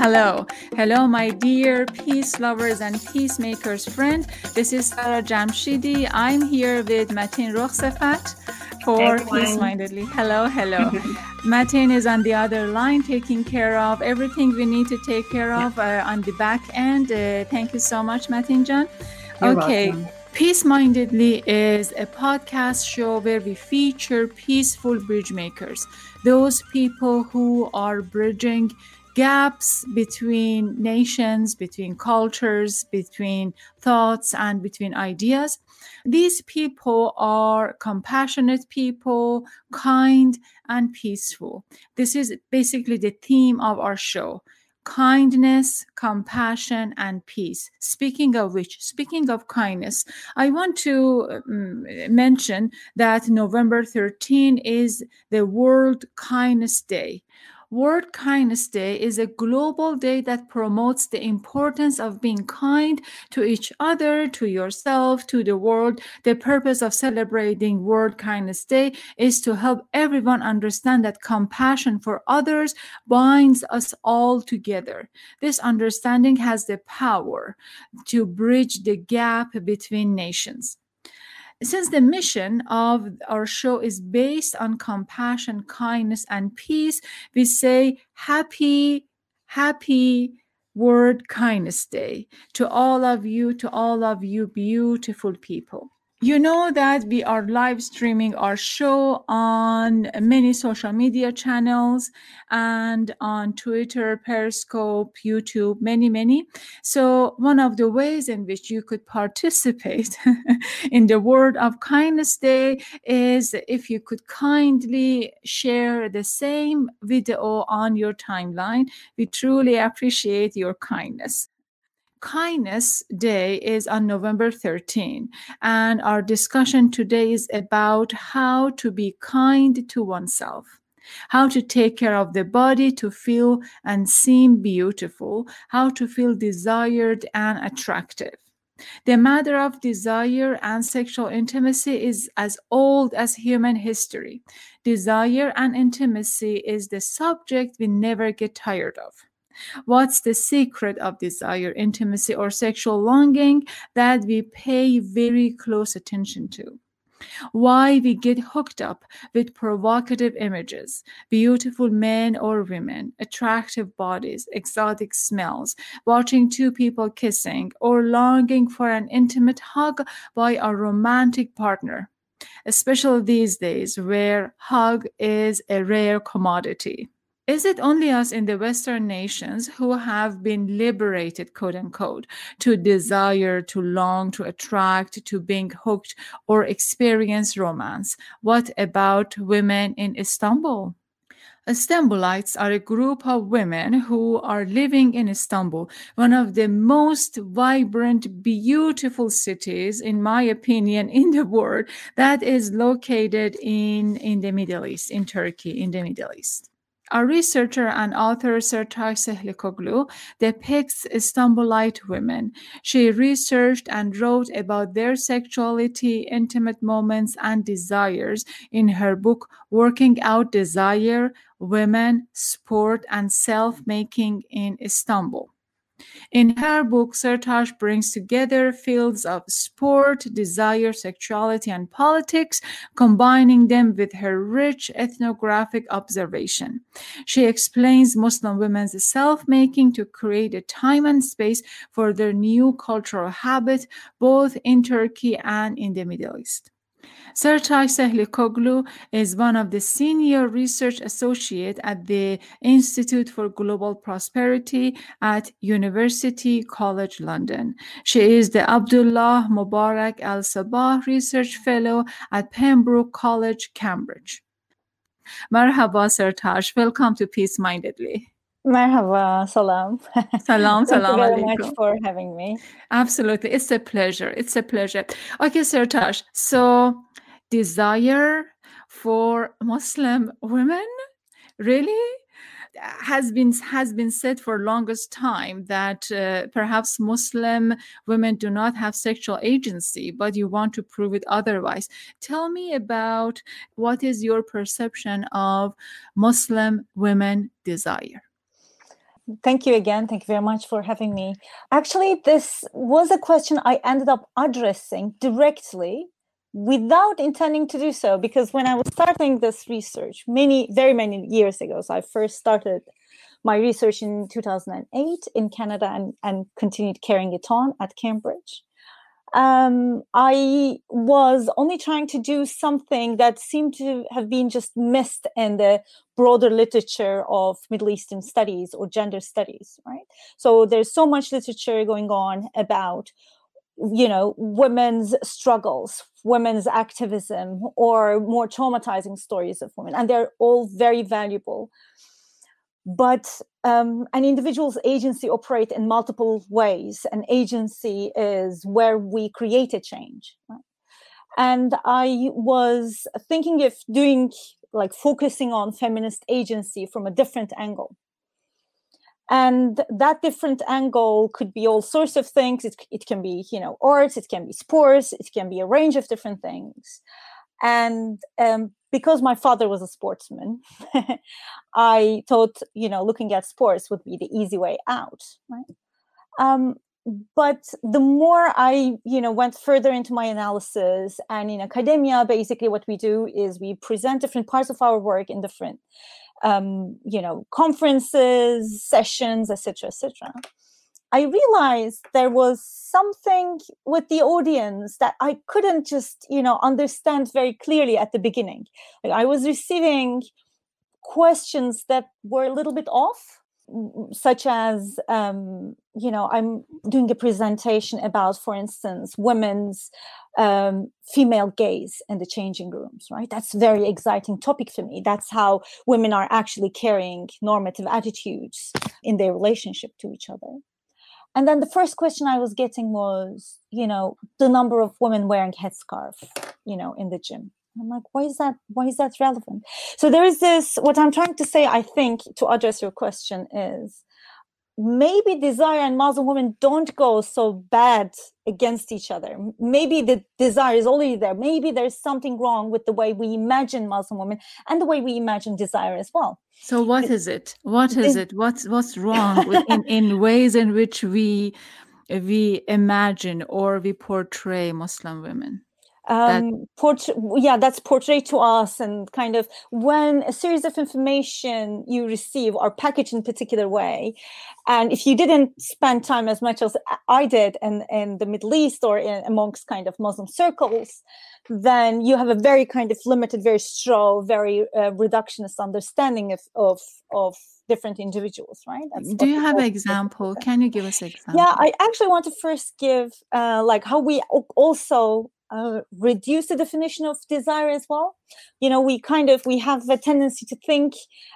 Hello. Hello, my dear peace lovers and peacemakers friend. This is Sarah Jamshidi. I'm here with Matin Rokhsafat for Peace Mindedly. Hello, hello. Matin is on the other line taking care of everything we need to take care of uh, on the back end. Uh, thank you so much, Matin John. You're okay. welcome. Peace Mindedly is a podcast show where we feature peaceful bridge makers, those people who are bridging gaps between nations, between cultures, between thoughts, and between ideas. These people are compassionate people, kind, and peaceful. This is basically the theme of our show kindness, compassion, and peace. Speaking of which, speaking of kindness, I want to um, mention that November 13 is the World Kindness Day. World Kindness Day is a global day that promotes the importance of being kind to each other, to yourself, to the world. The purpose of celebrating World Kindness Day is to help everyone understand that compassion for others binds us all together. This understanding has the power to bridge the gap between nations since the mission of our show is based on compassion, kindness, and peace, we say happy, happy World Kindness Day to all of you, to all of you beautiful people. You know that we are live streaming our show on many social media channels and on Twitter, Periscope, YouTube, many, many. So, one of the ways in which you could participate in the Word of Kindness Day is if you could kindly share the same video on your timeline. We truly appreciate your kindness. Kindness Day is on November 13, and our discussion today is about how to be kind to oneself, how to take care of the body to feel and seem beautiful, how to feel desired and attractive. The matter of desire and sexual intimacy is as old as human history. Desire and intimacy is the subject we never get tired of. What's the secret of desire, intimacy, or sexual longing that we pay very close attention to? Why we get hooked up with provocative images, beautiful men or women, attractive bodies, exotic smells, watching two people kissing, or longing for an intimate hug by a romantic partner, especially these days where hug is a rare commodity. Is it only us in the Western nations who have been liberated, quote unquote, to desire, to long, to attract, to being hooked or experience romance? What about women in Istanbul? Istanbulites are a group of women who are living in Istanbul, one of the most vibrant, beautiful cities, in my opinion, in the world, that is located in, in the Middle East, in Turkey, in the Middle East. Our researcher and author Sertaç Sehlikoglu depicts Istanbulite women. She researched and wrote about their sexuality, intimate moments, and desires in her book Working Out Desire, Women, Sport, and Self Making in Istanbul. In her book, Sertaç brings together fields of sport, desire, sexuality, and politics, combining them with her rich ethnographic observation. She explains Muslim women's self making to create a time and space for their new cultural habit, both in Turkey and in the Middle East. Sertaç Sehlikoglu is one of the senior research associate at the Institute for Global Prosperity at University College London. She is the Abdullah Mubarak Al Sabah Research Fellow at Pembroke College, Cambridge. Marhaba Sertaç, welcome to Peace Mindedly. Merhaba, salam. Salam, Thank salam you very much for having me. Absolutely. It's a pleasure. It's a pleasure. Okay, Sertaç. So, desire for Muslim women? Really? has been has been said for longest time that uh, perhaps Muslim women do not have sexual agency, but you want to prove it otherwise. Tell me about what is your perception of Muslim women desire. Thank you again. Thank you very much for having me. Actually, this was a question I ended up addressing directly without intending to do so because when I was starting this research many, very many years ago, so I first started my research in 2008 in Canada and, and continued carrying it on at Cambridge. Um, I was only trying to do something that seemed to have been just missed in the broader literature of Middle Eastern studies or gender studies, right? So there's so much literature going on about you know women's struggles women's activism or more traumatizing stories of women and they're all very valuable but um, an individual's agency operate in multiple ways. An agency is where we create a change right? and i was thinking of doing like focusing on feminist agency from a different angle. And that different angle could be all sorts of things. It, it can be you know arts it can be sports it can be a range of different things and um, because my father was a sportsman i thought you know looking at sports would be the easy way out right? Um, but the more i you know went further into my analysis and in academia basically what we do is we present different parts of our work in different um, you know conferences sessions etc etc i realized there was something with the audience that i couldn't just you know understand very clearly at the beginning. Like i was receiving questions that were a little bit off such as um, you know i'm doing a presentation about for instance women's um, female gaze in the changing rooms right? That's very exciting topic for me. That's how women are actually carrying normative attitudes in their relationship to each other and then the first question i was getting was you know the number of women wearing headscarf you know in the gym I'm like, why is that? Why is that relevant? So there is this. What I'm trying to say, I think, to address your question is maybe desire and Muslim women don't go so bad against each other. Maybe the desire is already there. Maybe there's something wrong with the way we imagine Muslim women and the way we imagine desire as well. So what is it? What is it? What's what's wrong with, in, in ways in which we we imagine or we portray Muslim women? Um, port- yeah that's portrayed to us and kind of when a series of information you receive are packaged in a particular way. And if you didn't spend time as much as i did in, in the middle east or in, amongst kind of muslim circles then you have a very kind of limited very straw very uh, reductionist understanding of, of of different individuals right? That's do you have an example? Can you give us an example? Yeah i actually want to first give uh, like how we also uh, reduce the definition of desire as well. You know we kind of we have a tendency to think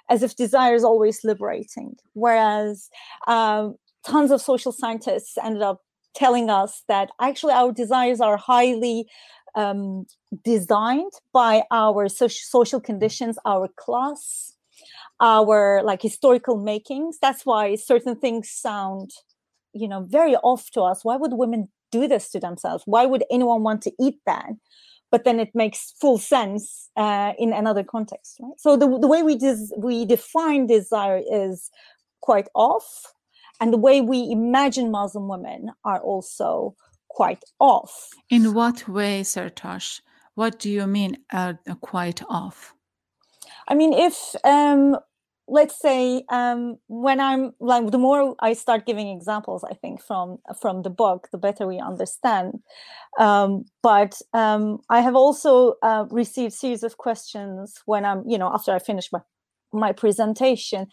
as if desire is always liberating whereas um, tons of social scientists ended up telling us that actually our desires are highly um, designed by our social, social conditions our class our like historical makings. That's why certain things sound you know very off to us. Why would women do this to themselves? Why would anyone want to eat that? But then it makes full sense uh, in another context right? So the, the way we des- we define desire is quite off and the way we imagine muslim women are also quite off. In what way Sertaç what do you mean uh, quite off? I mean if um, let's say um, when i'm like the more i start giving examples i think from from the book the better we understand. Um, but um, i have also uh, received series of questions when i'm you know after i finish my my presentation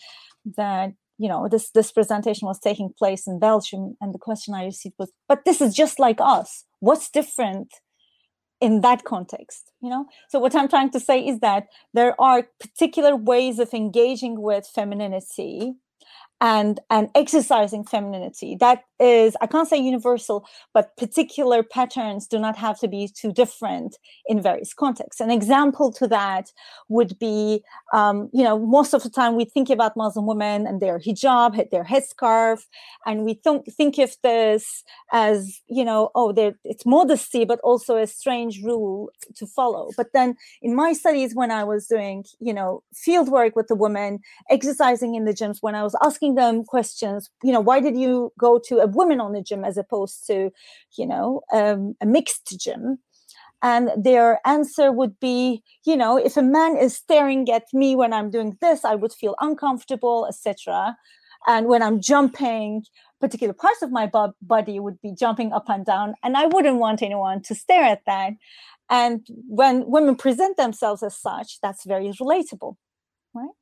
that you know this this presentation was taking place in belgium and the question i received was but this is just like us. What's different in that context you know? So what i'm trying to say is that there are particular ways of engaging with femininity and and exercising femininity. That is i can't say universal but particular patterns do not have to be too different in various contexts. An example to that would be um, you know most of the time we think about muslim women and their hijab their headscarf and we think think of this as you know oh it's modesty but also a strange rule to follow. But then in my studies when i was doing you know field work with the women exercising in the gyms when i was asking asking them questions you know why did you go to a women only gym as opposed to you know um, a mixed gym? And their answer would be you know if a man is staring at me when i'm doing this i would feel uncomfortable etc and when i'm jumping particular parts of my body would be jumping up and down and i wouldn't want anyone to stare at that. And when women present themselves as such that's very relatable right.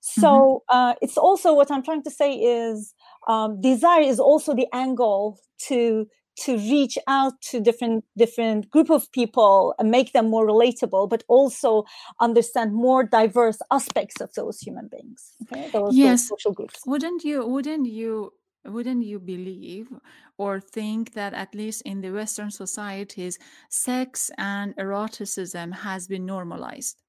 So mm-hmm. uh, it's also what I'm trying to say is um, desire is also the angle to to reach out to different different group of people and make them more relatable but also understand more diverse aspects of those human beings okay? Those, yes. those social groups. Wouldn't you wouldn't you wouldn't you believe or think that at least in the western societies sex and eroticism has been normalized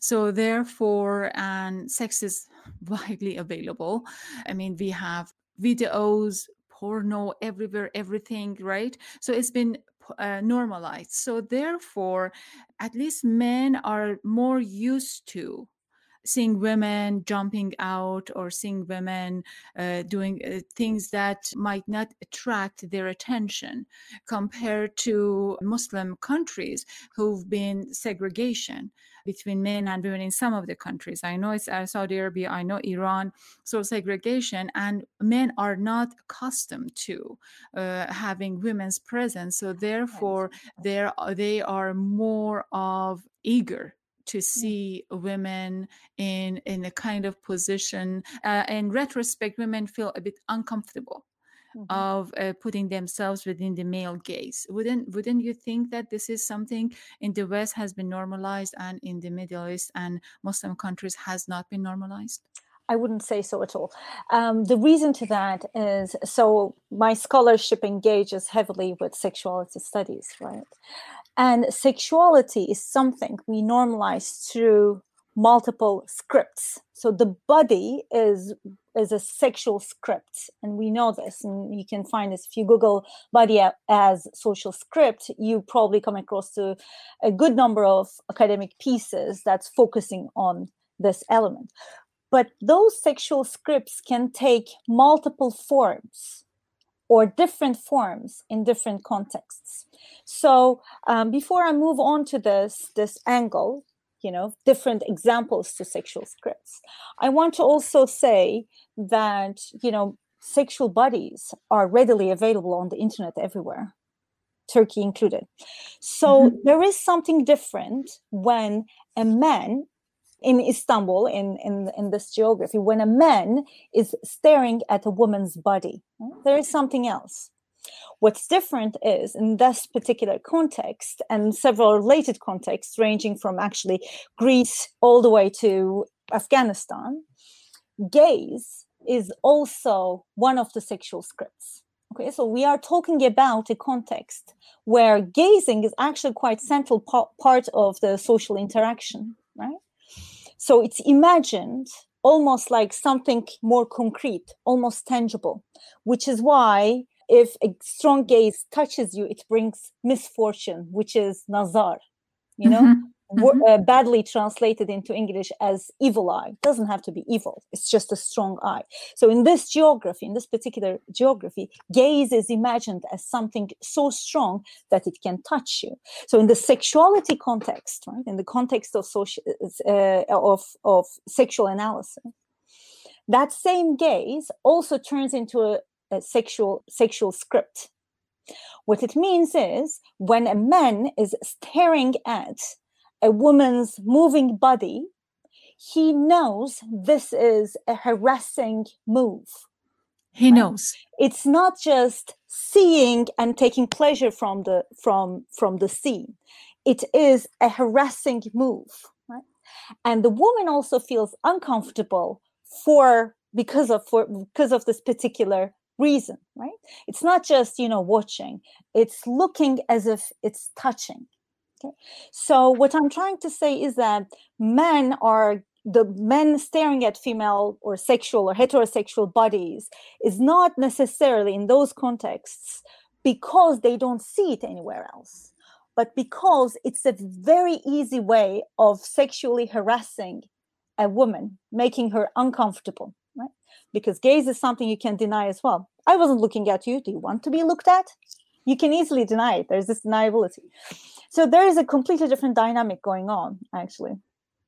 so therefore, and sex is widely available. I mean, we have videos, porno everywhere, everything, right? So it's been uh, normalized. So therefore, at least men are more used to seeing women jumping out or seeing women uh, doing uh, things that might not attract their attention compared to Muslim countries who've been segregation between men and women in some of the countries. I know it's uh, Saudi Arabia, I know Iran, so segregation, and men are not accustomed to uh, having women's presence. So therefore, they they are more of eager to see women in in a kind of position. Uh, in retrospect, women feel a bit uncomfortable mm-hmm. of uh, putting themselves within the male gaze. Wouldn't wouldn't you think that this is something in the West has been normalized and in the Middle East and Muslim countries has not been normalized? I wouldn't say so at all. Um, the reason to that is so my scholarship engages heavily with sexuality studies, right? And sexuality is something we normalize through multiple scripts. So the body is is a sexual script, and we know this, and you can find this if you Google body as social script. You probably come across to a good number of academic pieces that's focusing on this element. But those sexual scripts can take multiple forms or different forms in different contexts. So um, before I move on to this this angle, you know, different examples to sexual scripts, I want to also say that you know sexual bodies are readily available on the internet everywhere. Turkey included. So mm-hmm. there is something different when a man in Istanbul, in, in, in this geography, when a man is staring at a woman's body, there is something else. What's different is in this particular context and several related contexts, ranging from actually Greece all the way to Afghanistan, gaze is also one of the sexual scripts. Okay, so we are talking about a context where gazing is actually quite central pa- part of the social interaction, right? So it's imagined almost like something more concrete, almost tangible, which is why if a strong gaze touches you, it brings misfortune, which is nazar, you know, mm-hmm. mm-hmm. uh, badly translated into English as evil eye. It doesn't have to be evil, it's just a strong eye. So, in this geography, in this particular geography, gaze is imagined as something so strong that it can touch you. So, in the sexuality context, right, in the context of, social, uh, of, of sexual analysis, that same gaze also turns into a, a sexual sexual script. What it means is when a man is staring at a woman's moving body, he knows this is a harassing move. He right? knows. It's not just seeing and taking pleasure from the from from the scene. It is a harassing move, right? And the woman also feels uncomfortable for because of for because of this particular reason right? It's not just you know watching. It's looking as if it's touching okay? So what i'm trying to say is that men are the men staring at female or sexual or heterosexual bodies is not necessarily in those contexts because they don't see it anywhere else but because it's a very easy way of sexually harassing a woman making her uncomfortable because gaze is something you can deny as well. I wasn't looking at you. Do you want to be looked at? You can easily deny it. There's this deniability. So there is a completely different dynamic going on actually.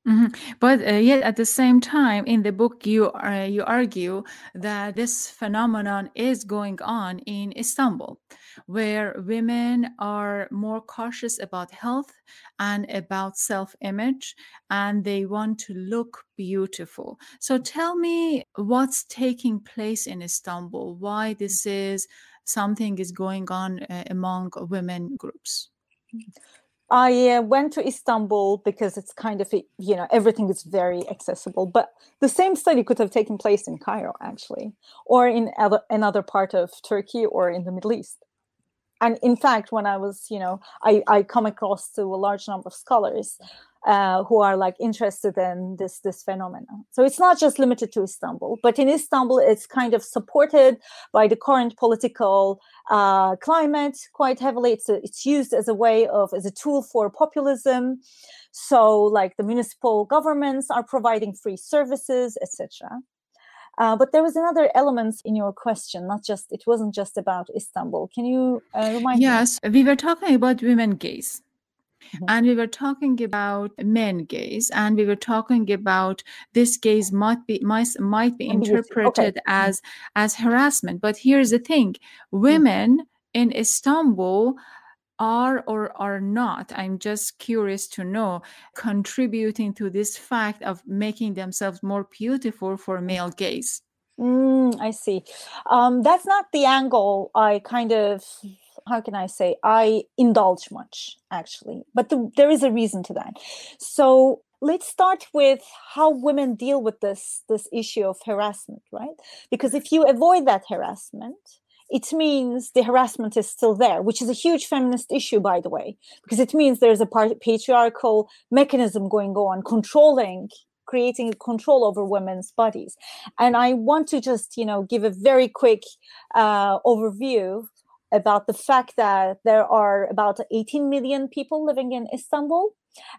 Mm-hmm. But uh, yet, at the same time, in the book, you uh, you argue that this phenomenon is going on in Istanbul, where women are more cautious about health and about self-image, and they want to look beautiful. So, tell me what's taking place in Istanbul. Why this is something is going on uh, among women groups. I uh, went to Istanbul because it's kind of, you know, everything is very accessible. But the same study could have taken place in Cairo, actually, or in other, another part of Turkey or in the Middle East. And in fact, when I was, you know, I, I come across to a large number of scholars uh, who are like interested in this this phenomenon. So it's not just limited to Istanbul, but in Istanbul, it's kind of supported by the current political uh, climate quite heavily. It's a, it's used as a way of as a tool for populism. So like the municipal governments are providing free services, etc. Uh, but there was another element in your question, not just it wasn't just about Istanbul. Can you uh, remind yes, me? We were talking about women gaze. Mm-hmm. And we were talking about men gaze, and we were talking about this gaze might be might, might be interpreted okay. as as harassment. But here's the thing: mm-hmm. women in Istanbul are or are not i'm just curious to know contributing to this fact of making themselves more beautiful for male gaze mm, i see um, that's not the angle i kind of how can I say, I indulge much actually, but the, there is a reason to that. So let's start with how women deal with this this issue of harassment, right? Because if you avoid that harassment, it means the harassment is still there, which is a huge feminist issue, by the way, because it means there's a patriarchal mechanism going on controlling creating control over women's bodies and i want to just you know give a very quick uh, overview about the fact that there are about 18 million people living in Istanbul.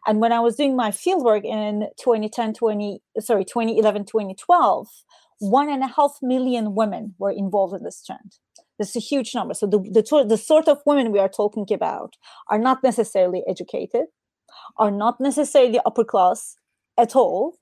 And when I was doing my fieldwork in 2010, 20, sorry, 2011, 2012, one and a half million women were involved in this trend. This is a huge number. So the, the, the sort of women we are talking about are not necessarily educated, are not necessarily upper class at all.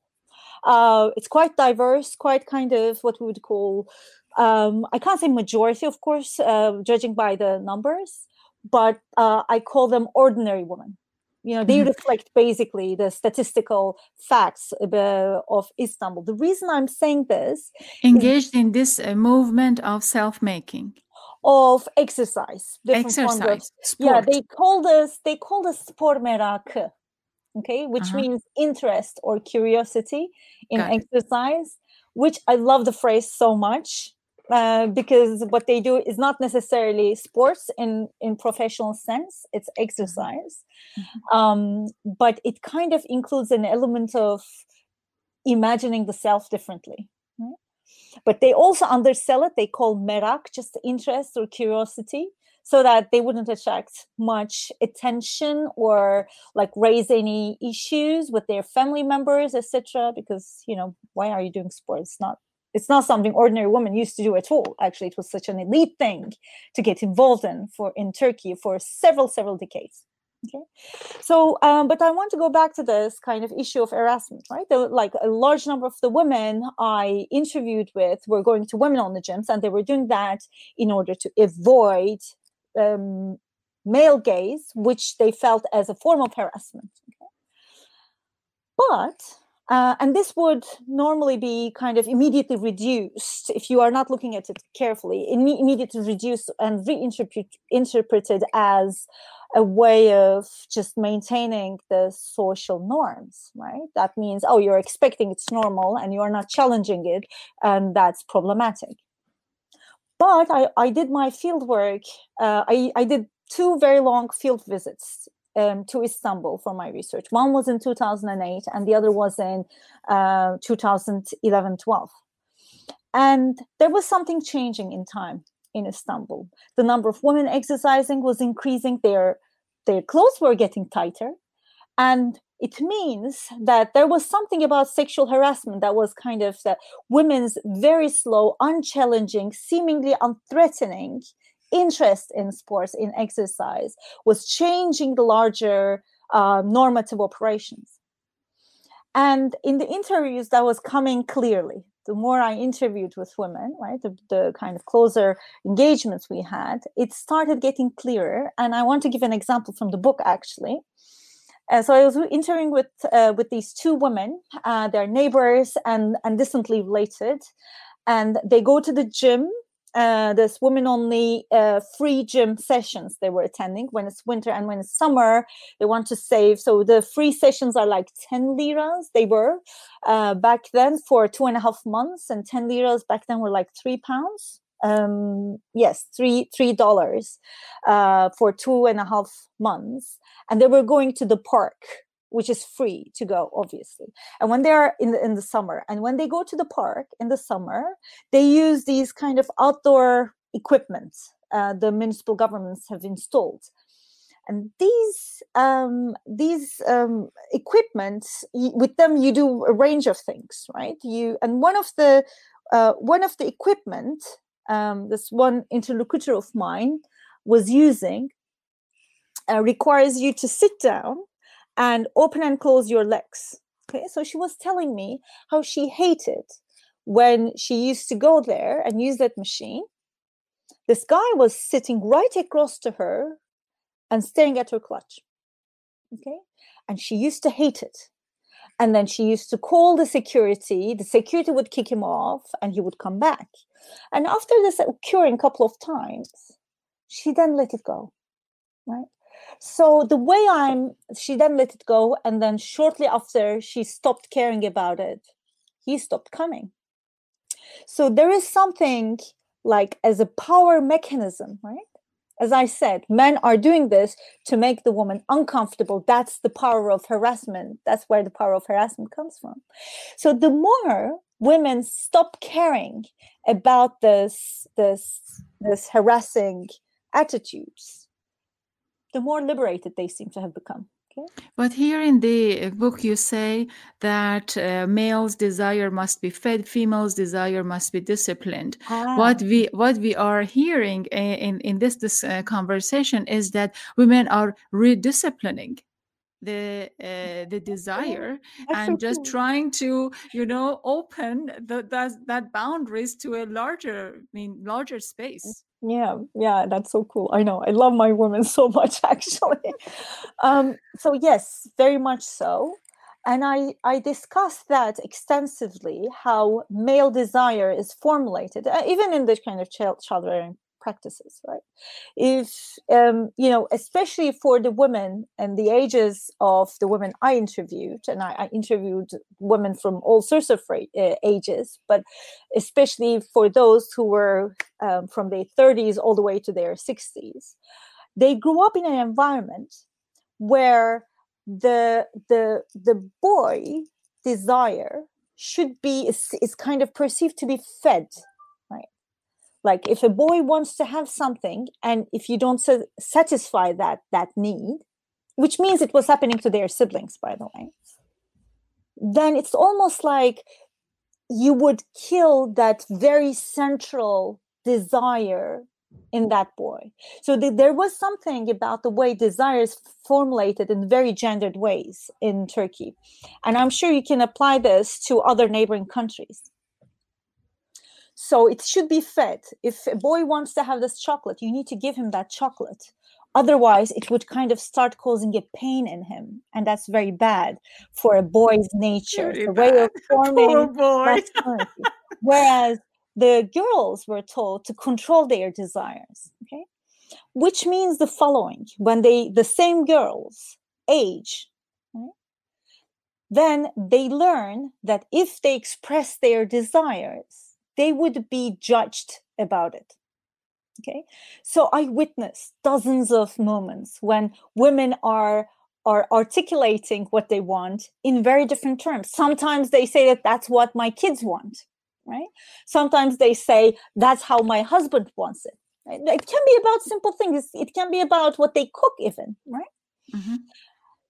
Uh, it's quite diverse, quite kind of what we would call um, I can't say majority, of course, uh, judging by the numbers, but uh, I call them ordinary women. You know, they mm-hmm. reflect basically the statistical facts of Istanbul. The reason I'm saying this engaged in this uh, movement of self-making of exercise, exercise, of, yeah. They call this they call this spor merakı, okay, which uh-huh. means interest or curiosity in Got exercise. It. Which I love the phrase so much uh, because what they do is not necessarily sports in in professional sense it's mm-hmm. exercise mm-hmm. um, but it kind of includes an element of imagining the self differently but they also undersell it they call merak just interest or curiosity so that they wouldn't attract much attention or like raise any issues with their family members etc because you know why are you doing sports it's not it's not something ordinary women used to do at all. Actually, it was such an elite thing to get involved in for in Turkey for several several decades. Okay, so um, but I want to go back to this kind of issue of harassment, right? Like a large number of the women I interviewed with were going to women on the gyms, and they were doing that in order to avoid um, male gaze, which they felt as a form of harassment. Okay? But Uh, and this would normally be kind of immediately reduced if you are not looking at it carefully, Imme- immediately reduced and reinterpreted as a way of just maintaining the social norms, right? That means, oh, you're expecting it's normal and you're not challenging it, and that's problematic. But I, I did my field work, uh, I, I did two very long field visits um, to Istanbul for my research. One was in 2008 and the other was in uh, 2011 12. And there was something changing in time in Istanbul. The number of women exercising was increasing, their, their clothes were getting tighter. And it means that there was something about sexual harassment that was kind of the women's very slow, unchallenging, seemingly unthreatening interest in sports, in exercise, was changing the larger uh, normative operations. And in the interviews, that was coming clearly. The more I interviewed with women, right, the, the kind of closer engagements we had, it started getting clearer. And I want to give an example from the book, actually. Uh, so I was interviewing with uh, with these two women. Uh, they're neighbors and and distantly related, and they go to the gym uh, this women only uh, free gym sessions they were attending. When it's winter and when it's summer they want to save. So the free sessions are like 10 liras they were uh, back then for two and a half months and 10 liras back then were like three pounds. Um yes three three dollars uh for two and a half months. And they were going to the park which is free to go obviously. And when they are in the in the summer and when they go to the park in the summer they use these kind of outdoor equipment uh, the municipal governments have installed. And these um, these um, equipment with them you do a range of things right? You and one of the uh, one of the equipment um, this one interlocutor of mine was using uh, requires you to sit down and open and close your legs. Okay, so she was telling me how she hated when she used to go there and use that machine. This guy was sitting right across to her and staring at her clutch. Okay, and she used to hate it. And then she used to call the security. The security would kick him off and he would come back. And after this occurring a couple of times, she then let it go. Right? So the way I'm, she then let it go. And then shortly after she stopped caring about it, he stopped coming. So there is something like as a power mechanism, right? As I said, men are doing this to make the woman uncomfortable. That's the power of harassment. That's where the power of harassment comes from. So the more women stop caring about this, this, this harassing attitudes, the more liberated they seem to have become. Okay? But here in the book, you say that uh, males' desire must be fed, females' desire must be disciplined. Ah. What we what we are hearing in in this this uh, conversation is that women are redisciplining the uh, the desire and just trying to you know open the, that that boundaries to a larger I mean larger space yeah yeah that's so cool. I know i love my women so much actually. Um so yes very much so and i i discussed that extensively how male desire is formulated uh, even in this kind of child child rearing practices right? If um, you know especially for the women and the ages of the women i interviewed and i, I interviewed women from all sorts of uh, ages but especially for those who were um, from their 30s all the way to their 60s they grew up in an environment where the the the boy desire should be is, is kind of perceived to be fed like if a boy wants to have something and if you don't satisfy that that need which means it was happening to their siblings by the way then it's almost like you would kill that very central desire in that boy. So th- there was something about the way desire is formulated in very gendered ways in turkey. And i'm sure you can apply this to other neighboring countries so it should be fed. If a boy wants to have this chocolate, you need to give him that chocolate. otherwise it would kind of start causing a pain in him and that's very bad for a boy's nature Very the way of Poor forming boy. masculinity. whereas the girls were told to control their desires okay which means the following when they the same girls age right, then they learn that if they express their desires they would be judged about it okay? So i witnessed dozens of moments when women are are articulating what they want in very different terms. Sometimes they say that that's what my kids want right? Sometimes they say that's how my husband wants it right? it can be about simple things. It can be about what they cook even right? Mhm.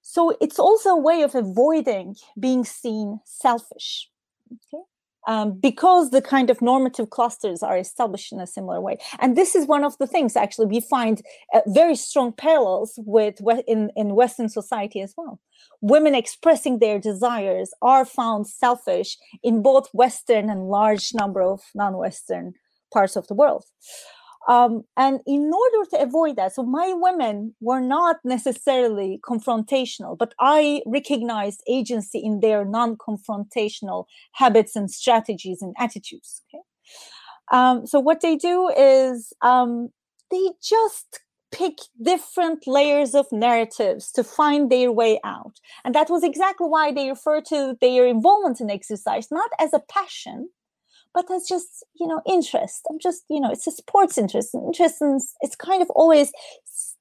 so it's also a way of avoiding being seen selfish okay um, because the kind of normative clusters are established in a similar way. And this is one of the things actually we find uh, very strong parallels with in, in western society as well. Women expressing their desires are found selfish in both western and large number of non-western parts of the world um, and in order to avoid that, so my women were not necessarily confrontational, but I recognized agency in their non confrontational habits and strategies and attitudes. Okay. Um, so what they do is um, they just pick different layers of narratives to find their way out. And that was exactly why they refer to their involvement in exercise, not as a passion, but as just you know interest. I'm just you know it's a sports interest. And interest in it's kind of always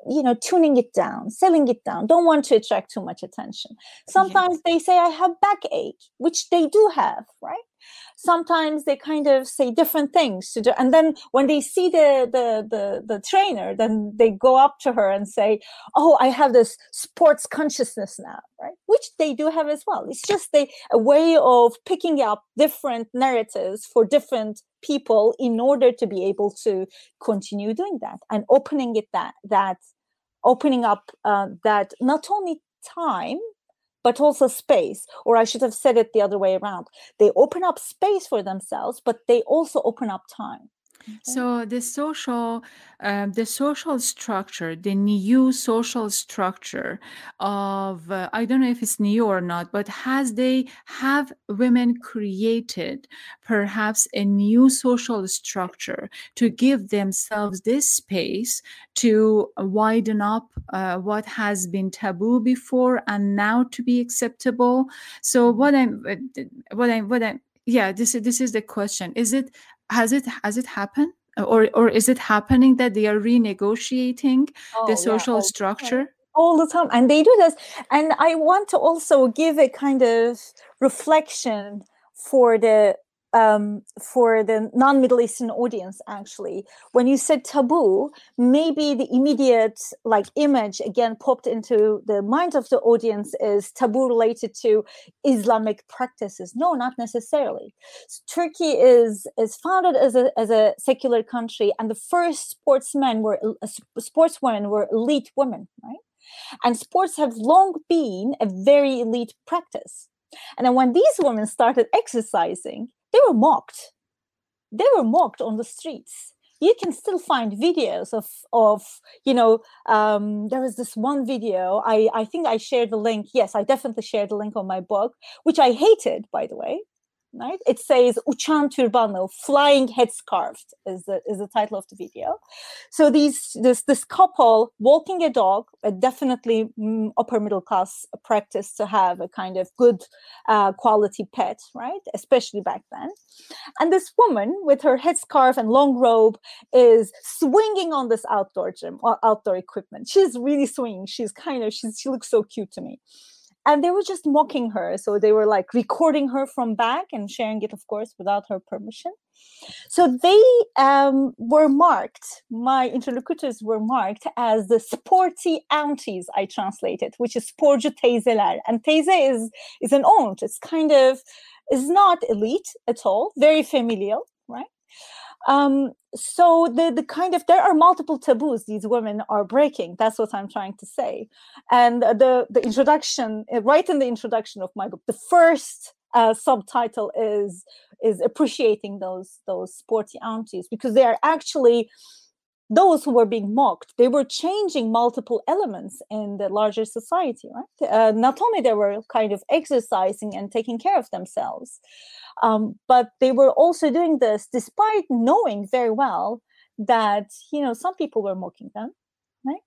you know tuning it down selling it down. Don't want to attract too much attention. Sometimes they say i have backache which they do have right sometimes they kind of say different things to do and then when they see the the the, the trainer then they go up to her and say oh i have this sports consciousness now right? Which they do have as well. It's just a, a way of picking up different narratives for different people in order to be able to continue doing that and opening it that that opening up uh, that not only time but also space or i should have said it the other way around. They open up space for themselves but they also open up time So the social, um, the social structure, the new social structure of, uh, I don't know if it's new or not, but has they have women created perhaps a new social structure to give themselves this space to widen up uh, what has been taboo before and now to be acceptable? So what I'm, what I'm, what I'm, yeah, this is this is the question. Is it has it has it happened or or is it happening that they are renegotiating Oh, the social time. structure all the time and they do this and i want to also give a kind of reflection for the um, for the non-middle eastern audience actually. When you said taboo maybe the immediate like image again popped into the mind of the audience is taboo related to islamic practices. No not necessarily. S- turkey is is founded as a as a secular country and the first sportsmen were uh, sportswomen were elite women right? And sports have long been a very elite practice. And then when these women started exercising, they were mocked. They were mocked on the streets. You can still find videos of of you know um, there was this one video I I think I shared the link. Yes, I definitely shared the link on my blog, which I hated by the way. Right? It says "Uçan türbanlı," flying headscarf is the is the title of the video. So these this this couple walking a dog a definitely mm, upper middle class practice to have a kind of good uh, quality pet right? Especially back then. And this woman with her headscarf and long robe is swinging on this outdoor gym or outdoor equipment. She's really swinging. She's kind of she's, she looks so cute to me and they were just mocking her so they were like recording her from back and sharing it of course without her permission so they um, were marked, my interlocutors were marked as the sporty aunties, I translated, which is sporcu teyzeler. And teyze is, is an aunt. It's kind of, is not elite at all, very familial, right? Um, so the, the kind of, there are multiple taboos these women are breaking. That's what I'm trying to say. And the, the introduction, uh, right in the introduction of my book, the first uh, subtitle is is appreciating those those sporty aunties because they are actually those who were being mocked they were changing multiple elements in the larger society right? Uh, not only they were kind of exercising and taking care of themselves um, but they were also doing this despite knowing very well that you know some people were mocking them right?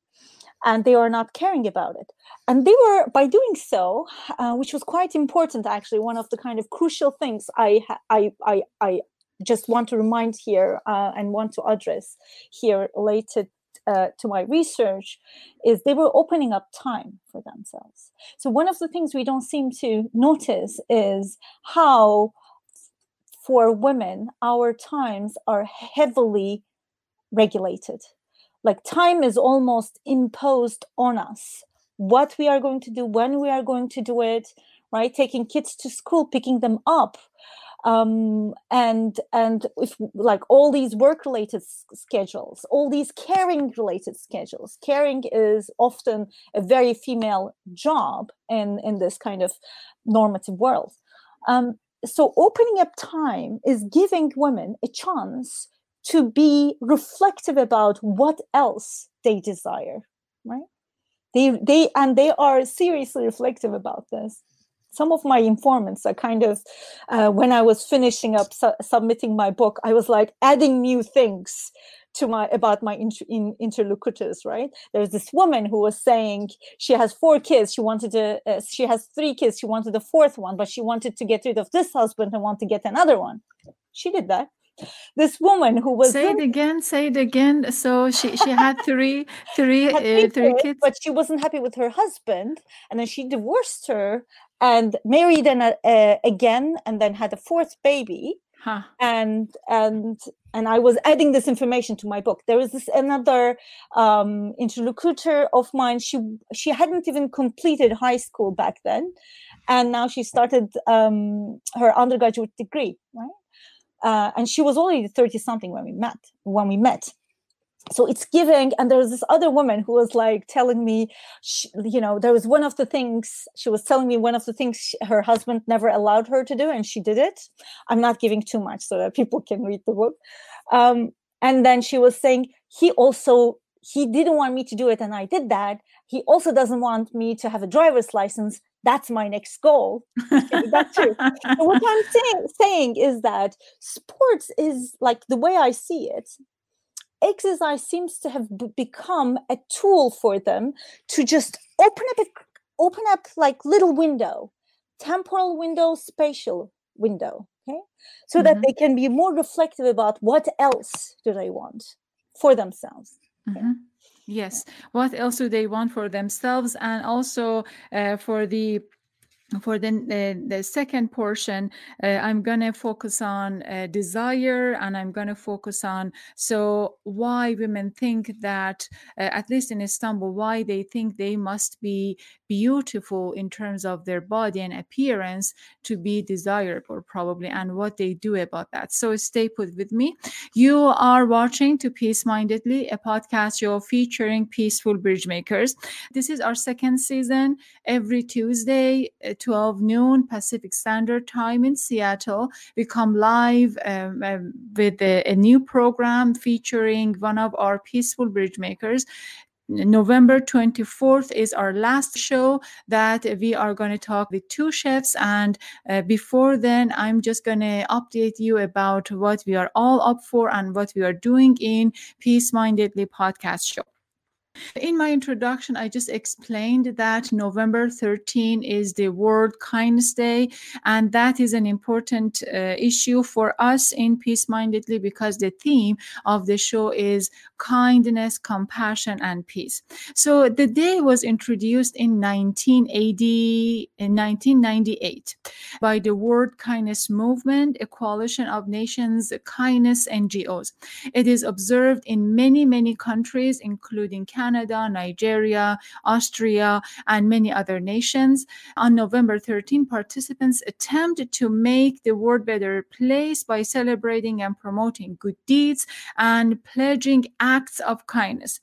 And they are not caring about it. And they were by doing so uh, which was quite important actually one of the kind of crucial things i i i, I just want to remind here uh, and want to address here related uh, to my research is they were opening up time for themselves. So, one of the things we don't seem to notice is how, for women, our times are heavily regulated. Like, time is almost imposed on us. What we are going to do, when we are going to do it, right? Taking kids to school, picking them up um, and and if like all these work related schedules all these caring related schedules caring is often a very female job in in this kind of normative world. Um, so opening up time is giving women a chance to be reflective about what else they desire right? They they and they are seriously reflective about this some of my informants are kind of uh, when i was finishing up su- submitting my book i was like adding new things to my about my inter- in, interlocutors right? There's this woman who was saying she has four kids she wanted to uh, she has three kids she wanted the fourth one but she wanted to get rid of this husband and want to get another one. She did that. This woman who was say it again say it again. So she she had three three uh, three, three kids? but she wasn't happy with her husband and then she divorced her and married uh, again and then had a fourth baby. Huh. and and and i was adding this information to my book. There was this another um, interlocutor of mine. She she hadn't even completed high school back then and now she started um, her undergraduate degree right? Uh, and she was already 30 something when we met when we met so it's giving and there was this other woman who was like telling me she, you know there was one of the things she was telling me one of the things she, her husband never allowed her to do and she did it. I'm not giving too much so that people can read the book. Um, and then she was saying he also he didn't want me to do it and i did that. He also doesn't want me to have a driver's license. That's my next goal. That's true. What i'm saying, saying is that sports is like the way i see it exercise seems to have b- become a tool for them to just open up a, open up like little window temporal window spatial window okay so mm-hmm. that they can be more reflective about what else do they want for themselves okay? mm-hmm. yes what else do they want for themselves and also uh, for the for the, uh, the second portion uh, i'm going to focus on uh, desire and i'm going to focus on so why women think that uh, at least in istanbul why they think they must be beautiful in terms of their body and appearance to be desirable probably and what they do about that. So stay put with me. You are watching to peace mindedly a podcast show featuring peaceful bridge makers. This is our second season. Every tuesday uh, 12 noon Pacific Standard Time in Seattle. We come live um, um, with a, a new program featuring one of our peaceful bridge makers. November 24th is our last show that we are going to talk with two chefs. And uh, before then, I'm just going to update you about what we are all up for and what we are doing in Peace Mindedly podcast show. In my introduction, I just explained that November 13 is the World Kindness Day, and that is an important uh, issue for us in Peace Mindedly because the theme of the show is kindness, compassion, and peace. So the day was introduced in 1980, in 1998 by the World Kindness Movement, a coalition of nations kindness NGOs. It is observed in many, many countries, including Canada Canada, Nigeria, Austria, and many other nations. On November 13, participants attempted to make the world a better place by celebrating and promoting good deeds and pledging acts of kindness.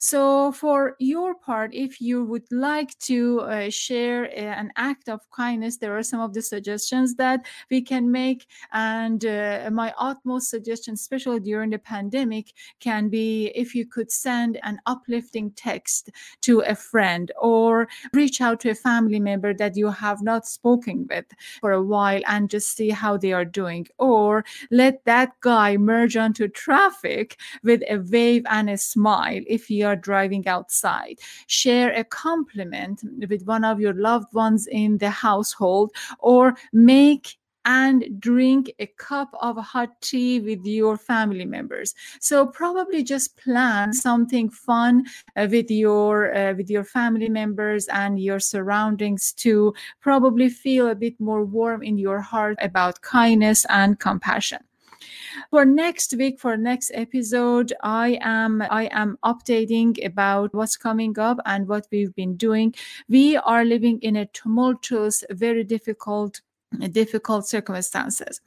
So, for your part, if you would like to uh, share uh, an act of kindness, there are some of the suggestions that we can make. And uh, my utmost suggestion, especially during the pandemic, can be if you could send an uplifting text to a friend or reach out to a family member that you have not spoken with for a while and just see how they are doing. Or let that guy merge onto traffic with a wave and a smile if you are driving outside. Share a compliment with one of your loved ones in the household or make and drink a cup of hot tea with your family members. So probably just plan something fun uh, with your uh, with your family members and your surroundings to probably feel a bit more warm in your heart about kindness and compassion. For next week for next episode i am i am updating about what's coming up and what we've been doing. We are living in a tumultuous very difficult difficult circumstances.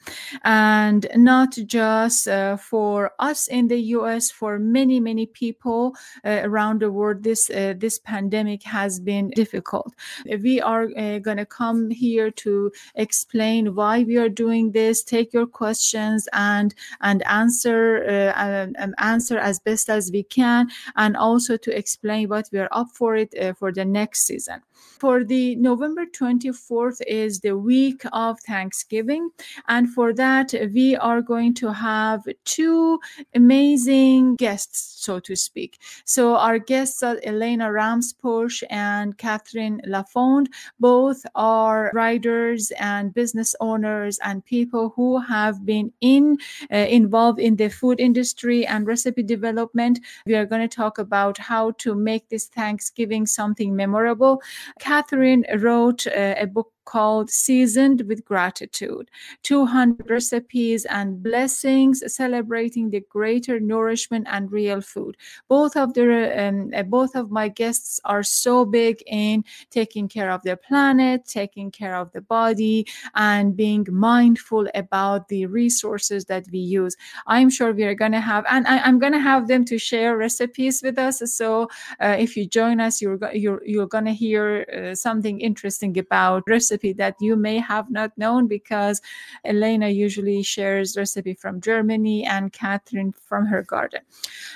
And not just uh, for us in the US for many many people uh, around the world this uh, this pandemic has been difficult. We are uh, going to come here to explain why we are doing this take your questions and and answer uh, and, and answer as best as we can and also to explain what we are up for it uh, for the next season for the November 24th is the week of Thanksgiving. And for that, we are going to have two amazing guests, so to speak. So our guests are Elena Ramsposh and Catherine Lafond. Both are writers and business owners and people who have been in uh, involved in the food industry and recipe development. We are going to talk about how to make this Thanksgiving something memorable. Catherine wrote uh, a book called Seasoned with Gratitude 200 recipes and blessings celebrating the greater nourishment and real food. Both of the um, uh, both of my guests are so big in taking care of the planet, taking care of the body, and being mindful about the resources that we use. I'm sure we are going to have, and I, am going to have them to share recipes with us. So uh, if you join us, you're you're you're going to hear uh, something interesting about recipes recipe that you may have not known because Elena usually shares recipe from Germany and Catherine from her garden.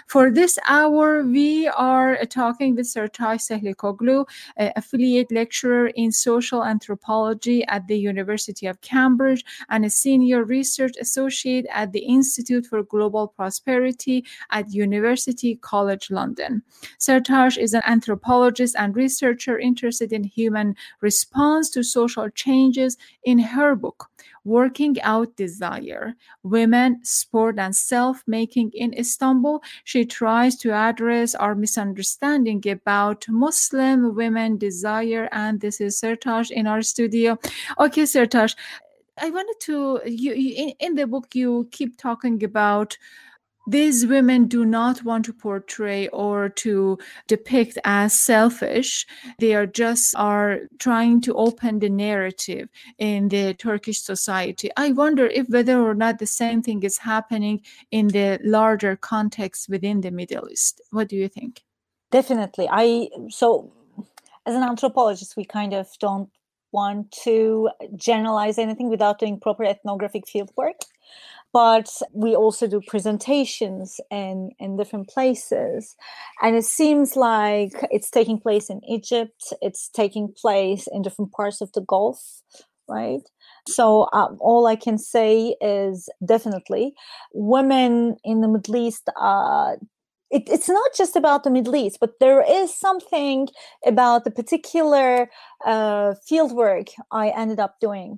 For this hour, we are talking with Sertaç Sehlikoglu, affiliate lecturer in social anthropology at the University of Cambridge and a senior research associate at the Institute for Global Prosperity at University College London. Sertaç is an anthropologist and researcher interested in human response to social social changes in her book, Working Out Desire Women, Sport, and Self Making in Istanbul. She tries to address our misunderstanding about Muslim women desire. And this is Sertaç in our studio. Okay, Sertaç. I wanted to you, you in, in the book you keep talking about these women do not want to portray or to depict as selfish. They are just are trying to open the narrative in the turkish society. I wonder if whether or not the same thing is happening in the larger context within the middle east. What do you think? Definitely. I so as an anthropologist we kind of don't want to generalize anything without doing proper ethnographic fieldwork but we also do presentations in, in different places. And it seems like it's taking place in Egypt, it's taking place in different parts of the Gulf, right? So, um, all I can say is definitely women in the Middle East uh, it, it's not just about the Middle East, but there is something about the particular uh, fieldwork I ended up doing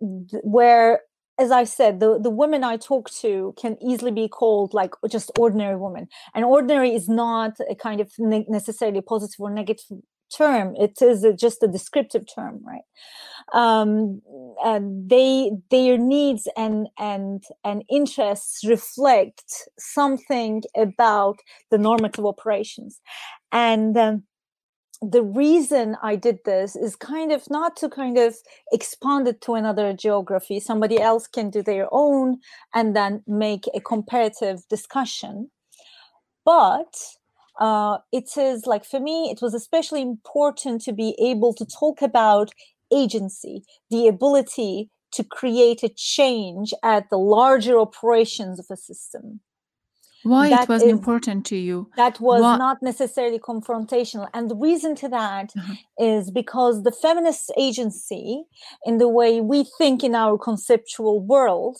where as I said, the, the women I talk to can easily be called like just ordinary women. And ordinary is not a kind of ne- necessarily positive or negative term. It is a, just a descriptive term right? Um, and they their needs and and and interests reflect something about the normative operations. And um, the reason I did this is kind of not to kind of expand it to another geography. Somebody else can do their own and then make a comparative discussion. But uh, it is like for me, it was especially important to be able to talk about agency, the ability to create a change at the larger operations of a system. Why that it was is, important to you? That was what? not necessarily confrontational. And the reason to that uh-huh. is because the feminist agency, in the way we think in our conceptual world,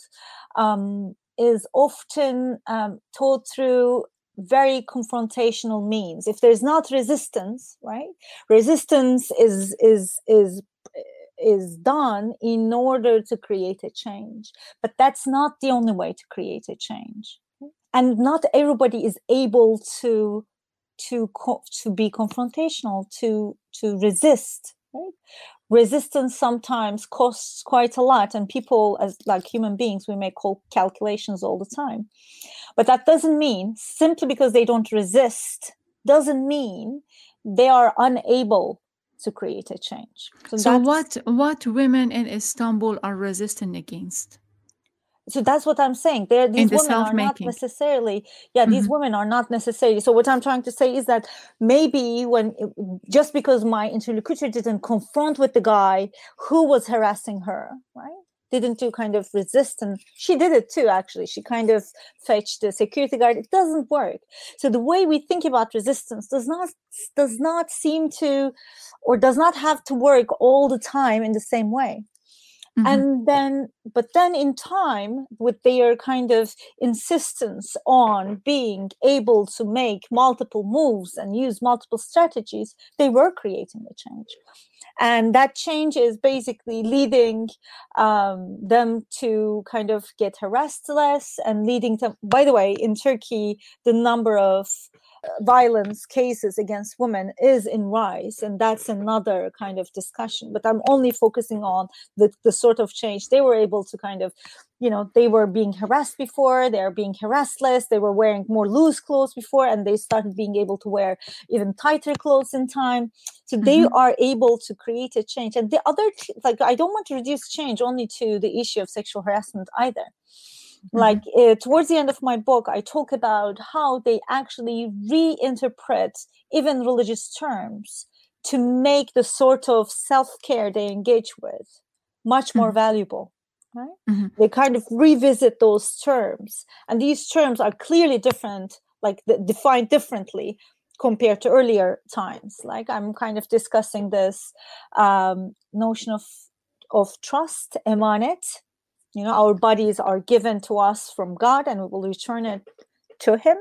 um, is often um, taught through very confrontational means if there's not resistance right resistance is is is is done in order to create a change but that's not the only way to create a change and not everybody is able to to to be confrontational to to resist right? Resistance sometimes costs quite a lot and people as like human beings we make calculations all the time. But that doesn't mean simply because they don't resist doesn't mean they are unable to create a change. So, so what what women in istanbul are resisting against so that's what i'm saying. There these the women are not necessarily yeah mm-hmm. these women are not necessarily so what i'm trying to say is that maybe when just because my interlocutor didn't confront with the guy who was harassing her right didn't do kind of resist and she did it too actually. She kind of fetched the security guard. It doesn't work. So the way we think about resistance does not does not seem to or does not have to work all the time in the same way Mm-hmm. And then, but then in time, with their kind of insistence on being able to make multiple moves and use multiple strategies, they were creating a change. And that change is basically leading um, them to kind of get harassed less and leading them. By the way, in Turkey, the number of violence cases against women is in rise and that's another kind of discussion but i'm only focusing on the, the sort of change they were able to kind of you know they were being harassed before they're being harassed less they were wearing more loose clothes before and they started being able to wear even tighter clothes in time so mm-hmm. they are able to create a change and the other like i don't want to reduce change only to the issue of sexual harassment either. Like uh, towards the end of my book, I talk about how they actually reinterpret even religious terms to make the sort of self care they engage with much more mm-hmm. valuable. Right? Mm-hmm. They kind of revisit those terms, and these terms are clearly different, like the, defined differently compared to earlier times. Like I'm kind of discussing this um, notion of of trust, emanet, you know our bodies are given to us from god and we will return it to him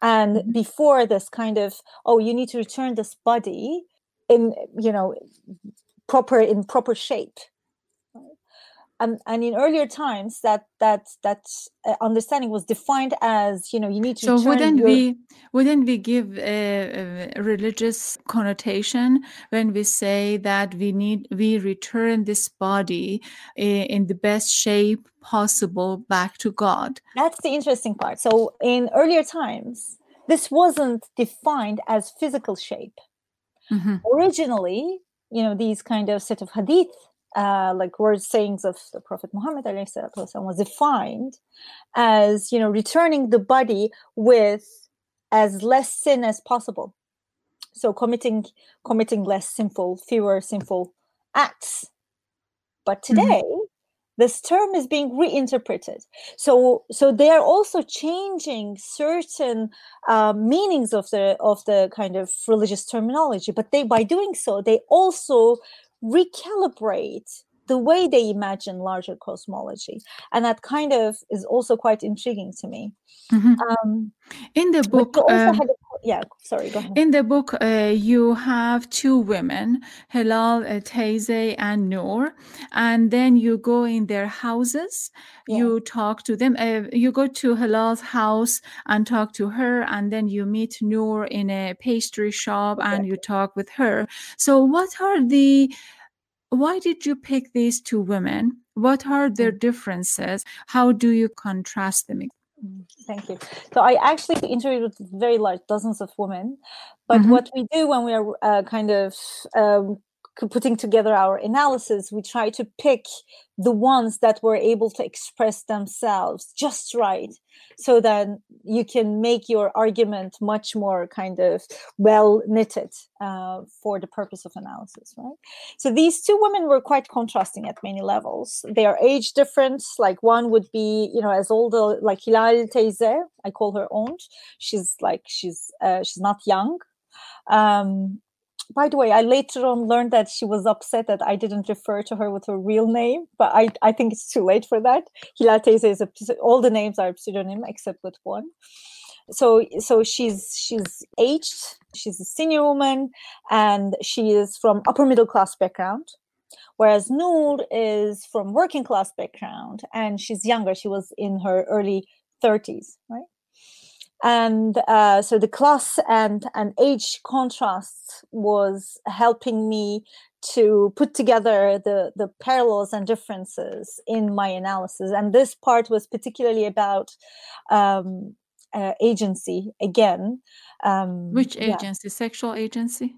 and mm-hmm. before this kind of oh you need to return this body in you know proper in proper shape and, and in earlier times that that that uh, understanding was defined as you know you need to so wouldn't your... we wouldn't we give a, a, religious connotation when we say that we need we return this body in the best shape possible back to god? That's the interesting part. So in earlier times this wasn't defined as physical shape. Mm-hmm. originally you know these kind of set of hadith uh, like words sayings of the Prophet Muhammad was defined as you know returning the body with as less sin as possible. So committing committing less sinful, fewer sinful acts. But mm-hmm. today, mm-hmm. this term is being reinterpreted. So so they are also changing certain uh, meanings of the of the kind of religious terminology. But they by doing so, they also recalibrate the way they imagine larger cosmology and that kind of is also quite intriguing to me mm-hmm. um, in the book um, a, yeah sorry go ahead in the book uh, you have two women hilal uh, Teyze and noor and then you go in their houses yeah. you talk to them uh, you go to hilal's house and talk to her and then you meet noor in a pastry shop exactly. and you talk with her so what are the why did you pick these two women? What are their mm. differences? How do you contrast them? Mm, thank you. So I actually interviewed very large dozens of women, but mm-hmm. what we do when we are uh, kind of um, putting together our analysis, we try to pick the ones that were able to express themselves just right. So that you can make your argument much more kind of well knitted uh, for the purpose of analysis right? So these two women were quite contrasting at many levels. They are age difference like one would be you know as old like hilal Teyze i call her aunt. She's like she's uh, she's not young. Um, by the way, I later on learned that she was upset that I didn't refer to her with her real name, but I, I think it's too late for that. Hilal Teyze is a, all the names are pseudonym except with one. So so she's she's aged, she's a senior woman, and she is from upper middle class background, whereas Noor is from working class background and she's younger. She was in her early 30s, right? And uh, so the class and and age contrasts was helping me to put together the the parallels and differences in my analysis. And this part was particularly about um, uh, agency again um, which agency? Yeah. sexual agency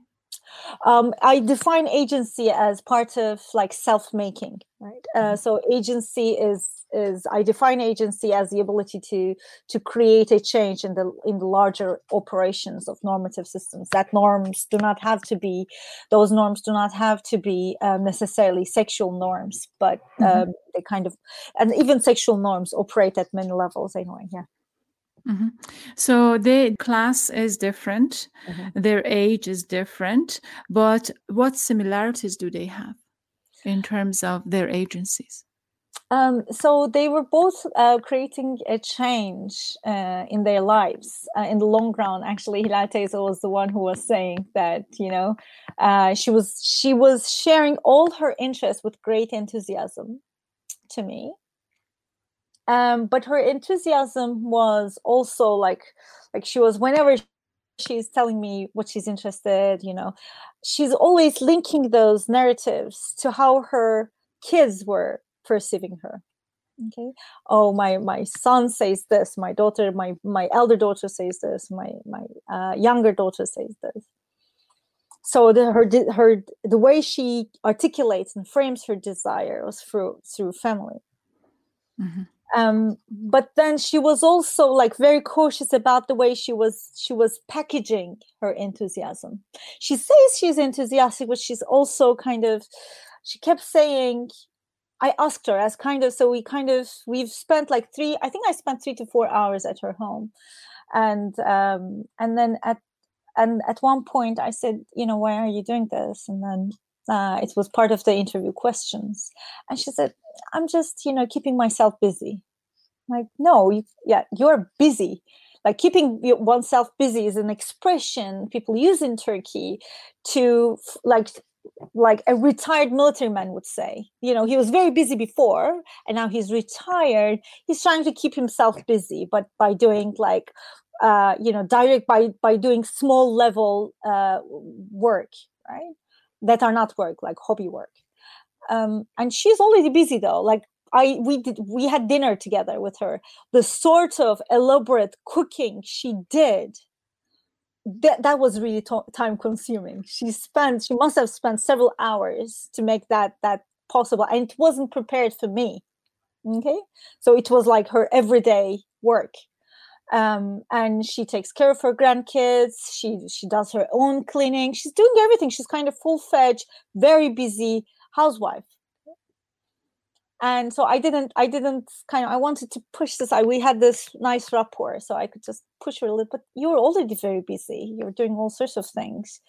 um, I define agency as part of like self-making, right? Uh, mm-hmm. so agency is is I define agency as the ability to to create a change in the in the larger operations of normative systems. That norms do not have to be those norms do not have to be um, necessarily sexual norms, but mm-hmm. um, they kind of and even sexual norms operate at many levels anyway. Yeah. Mm-hmm. So the class is different, mm-hmm. their age is different, but what similarities do they have in terms of their agencies? Um, so they were both uh, creating a change uh, in their lives uh, in the long run. Actually, Hilal Teyze was the one who was saying that you know uh, she was she was sharing all her interests with great enthusiasm to me um, but her enthusiasm was also like like she was whenever she's telling me what she's interested you know she's always linking those narratives to how her kids were perceiving her okay? Oh my my son says this my daughter my my elder daughter says this my my uh, younger daughter says this. So the, her her the way she articulates and frames her desire was through through family. Mm-hmm um, but then she was also like very cautious about the way she was she was packaging her enthusiasm. She says she's enthusiastic but she's also kind of she kept saying i asked her as kind of so we kind of we've spent like three i think i spent three to four hours at her home. And um and then at and at one point i said you know why are you doing this? And then uh, it was part of the interview questions. And she said i'm just you know keeping myself busy. Like no you, yeah you're busy. Like keeping oneself busy is an expression people use in turkey to like like a retired military man would say. You know he was very busy before and now he's retired. He's trying to keep himself busy but by doing like uh you know direct by by doing small level uh work right? That are not work like hobby work um and she's already busy though like i we did we had dinner together with her the sort of elaborate cooking she did that that was really to- time consuming she spent she must have spent several hours to make that that possible and it wasn't prepared for me okay so it was like her everyday work um, and she takes care of her grandkids. She she does her own cleaning. She's doing everything. She's kind of full fledged, very busy housewife. And so I didn't I didn't kind of I wanted to push this. I we had this nice rapport, so I could just push her a little. But you're already very busy. You're doing all sorts of things.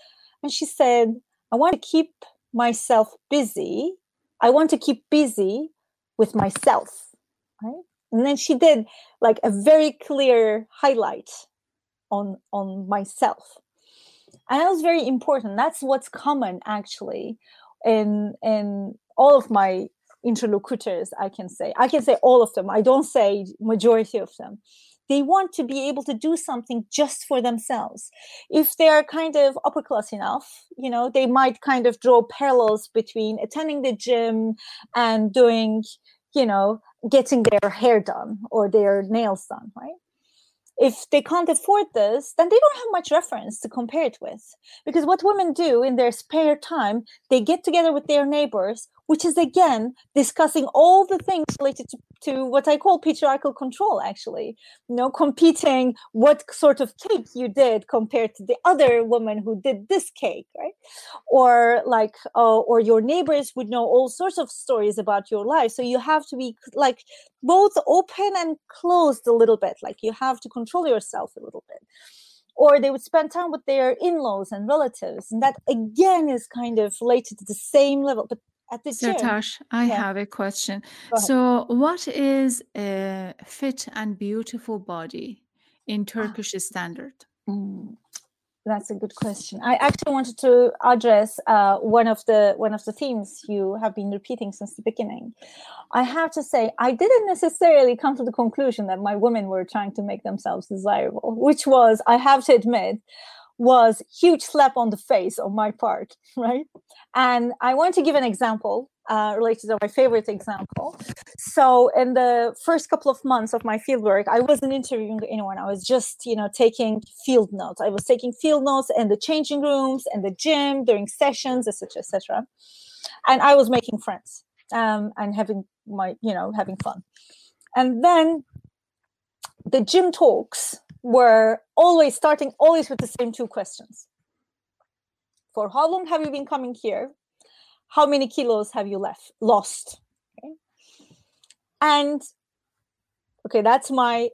And she said, I want to keep myself busy I want to keep busy with myself. Right. And then she did like a very clear highlight on on myself. And that was very important. That's what's common actually in in all of my interlocutors, I can say. I can say all of them. I don't say majority of them they want to be able to do something just for themselves if they're kind of upper class enough you know they might kind of draw parallels between attending the gym and doing you know getting their hair done or their nails done right if they can't afford this, then they don't have much reference to compare it with. Because what women do in their spare time, they get together with their neighbors, which is again discussing all the things related to, to what I call patriarchal control, actually. You know, competing what sort of cake you did compared to the other woman who did this cake, right? Or like, uh, or your neighbors would know all sorts of stories about your life. So you have to be like both open and closed a little bit. Like you have to control yourself a little bit or they would spend time with their in-laws and relatives and that again is kind of related to the same level but at the gym. I yeah. have a question. So, what is a fit and beautiful body in ah. Turkish standard? Mm, that's a good question. I actually wanted to address uh, one of the one of the themes you have been repeating since the beginning. I have to say, I didn't necessarily come to the conclusion that my women were trying to make themselves desirable, which was, I have to admit, was huge slap on the face on my part, right? And I want to give an example uh, related to my favorite example. So in the first couple of months of my fieldwork, I wasn't interviewing anyone. I was just, you know, taking field notes. I was taking field notes in the changing rooms and the gym during sessions, etc., etc. And I was making friends um, and having my, you know, having fun. And then the gym talks were always starting always with the same two questions. For how long have you been coming here? How many kilos have you left lost? Okay. And okay, that's my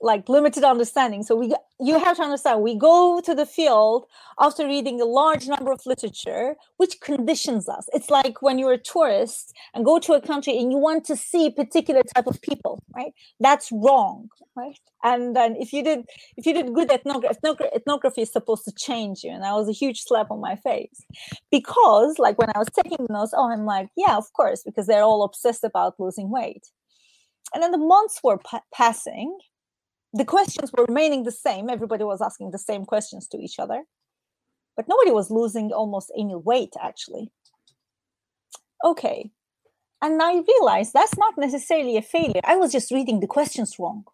like limited understanding. So we you have to understand we go to the field after reading a large number of literature which conditions us. It's like when you're a tourist and go to a country and you want to see particular type of people right? That's wrong right? And then if you did if you did good ethnography ethnography is supposed to change you and that was a huge slap on my face. Because like when i was taking notes oh i'm like yeah of course because they're all obsessed about losing weight. And then the months were pa- passing the questions were remaining the same. Everybody was asking the same questions to each other, but nobody was losing almost any weight actually. Okay. And I realized that's not necessarily a failure. I was just reading the questions wrong.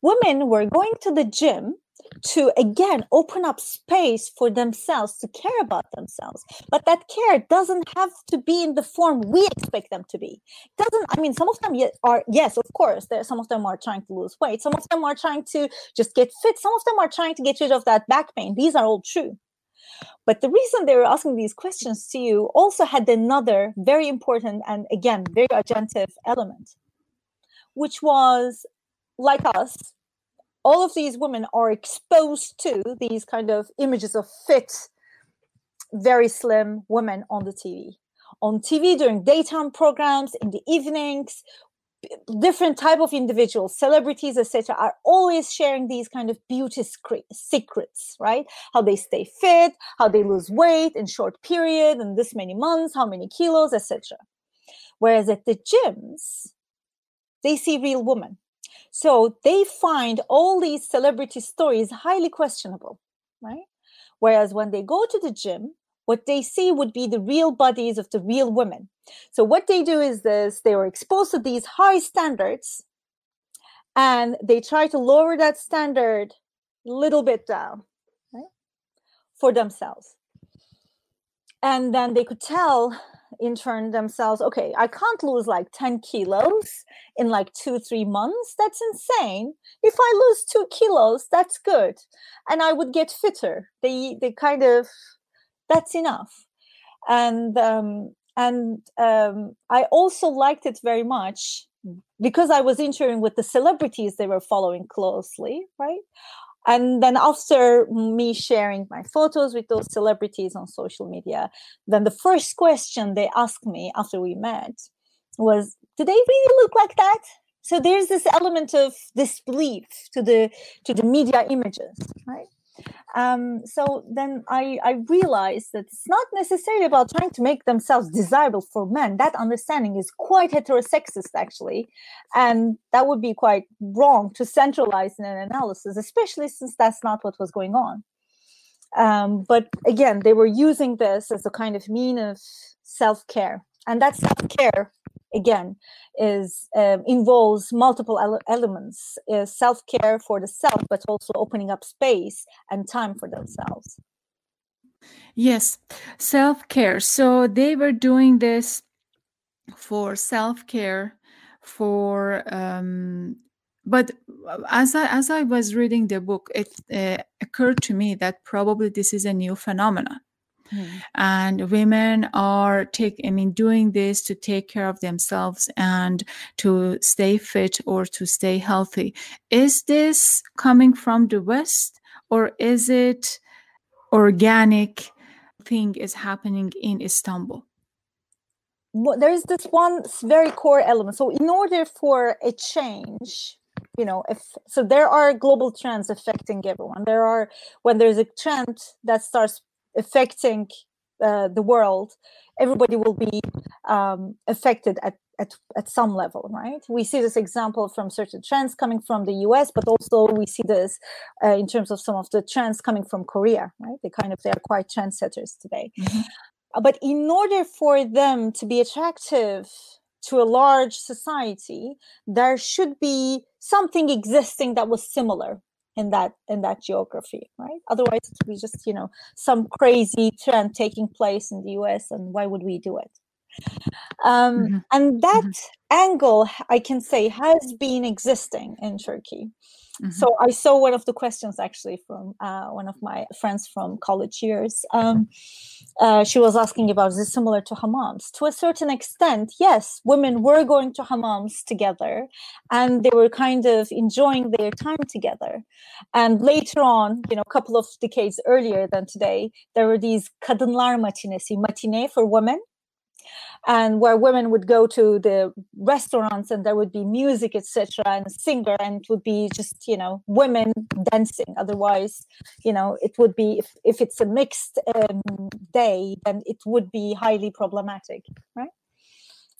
Women were going to the gym to again open up space for themselves to care about themselves. But that care doesn't have to be in the form we expect them to be. Doesn't i mean some of them are yes of course there some of them are trying to lose weight. Some of them are trying to just get fit. Some of them are trying to get rid of that back pain. These are all true. But the reason they were asking these questions to you also had another very important and again very agentive element which was like us all of these women are exposed to these kind of images of fit, very slim women on the TV. On TV during daytime programs, in the evenings, different type of individuals celebrities etc are always sharing these kind of beauty secrets right? How they stay fit how they lose weight in short period in this many months how many kilos etc whereas at the gyms they see real women so they find all these celebrity stories highly questionable, right? Whereas when they go to the gym, what they see would be the real bodies of the real women. So what they do is this they are exposed to these high standards and they try to lower that standard a little bit down right, for themselves. And then they could tell in turn themselves okay i can't lose like 10 kilos in like two three months? That's insane. If i lose two kilos that's good. And i would get fitter. They they kind of that's enough. And um and um i also liked it very much because i was interviewing with the celebrities they were following closely right and then after me sharing my photos with those celebrities on social media then the first question they asked me after we met was do they really look like that? So there's this element of disbelief to the to the media images right um, so then I, I realized that it's not necessarily about trying to make themselves desirable for men. That understanding is quite heterosexist, actually. And that would be quite wrong to centralize in an analysis, especially since that's not what was going on. Um, but again, they were using this as a kind of mean of self care. And that self care again is um, involves multiple ele- elements is self-care for the self but also opening up space and time for themselves. Yes self-care. So they were doing this for self-care for um, but as I as I was reading the book, it uh, occurred to me that probably this is a new phenomenon Mm. And women are take I mean doing this to take care of themselves and to stay fit or to stay healthy. Is this coming from the West or is it organic thing is happening in Istanbul? Well, there is this one very core element. So in order for a change, you know if so there are global trends affecting everyone there are when there's a trend that starts affecting uh, the world, everybody will be um, affected at, at, at some level, right? We see this example from certain trends coming from the US, but also we see this uh, in terms of some of the trends coming from Korea, right? They kind of, they are quite trendsetters today. Mm-hmm. Uh, but in order for them to be attractive to a large society, there should be something existing that was similar in that in that geography right otherwise it would be just you know some crazy trend taking place in the us and why would we do it um, mm-hmm. and that mm-hmm. angle i can say has been existing in turkey Mm-hmm. So I saw one of the questions actually from uh, one of my friends from college years. Um, uh, she was asking about is this similar to hammams? To a certain extent, yes, women were going to hammams together, and they were kind of enjoying their time together. And later on, you know, a couple of decades earlier than today, there were these kadınlar matinesi, matinee for women and where women would go to the restaurants and there would be music etc and singer and it would be just you know women dancing. Otherwise you know it would be if, if it's a mixed um, day then it would be highly problematic right?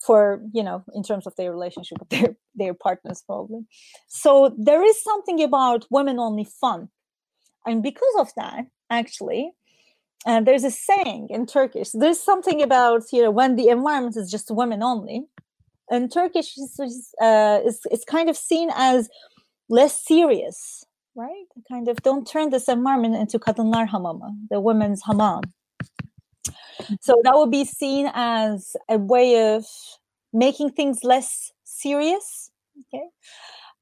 For you know in terms of their relationship with their their partners probably. So there is something about women only fun. And because of that actually and there's a saying in Turkish. There's something about you know when the environment is just women only. In Turkish, is uh, is it's kind of seen as less serious, right? Kind of don't turn this environment into kadınlar hamamı, the women's hamam. So that would be seen as a way of making things less serious. Okay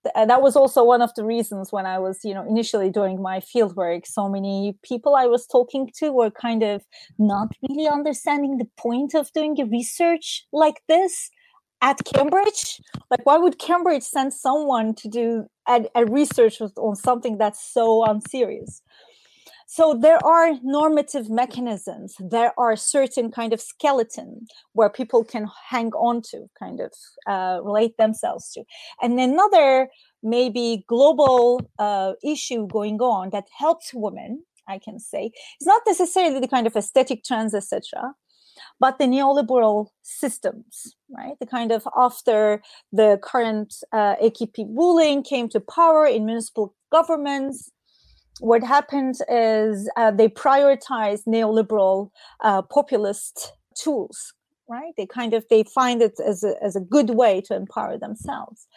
that was also one of the reasons when I was, you know, initially doing my fieldwork, so many people I was talking to were kind of not really understanding the point of doing a research like this at Cambridge. Like, why would Cambridge send someone to do a, a research on something that's so unserious? So there are normative mechanisms there are certain kind of skeleton where people can hang on to kind of uh, relate themselves to and another maybe global uh, issue going on that helps women i can say it's not necessarily the kind of aesthetic trends etc but the neoliberal systems, right? The kind of after the current uh, AKP ruling came to power in municipal governments, what happened is uh, they prioritize neoliberal uh, populist tools right? They kind of they find it as a, as a good way to empower themselves.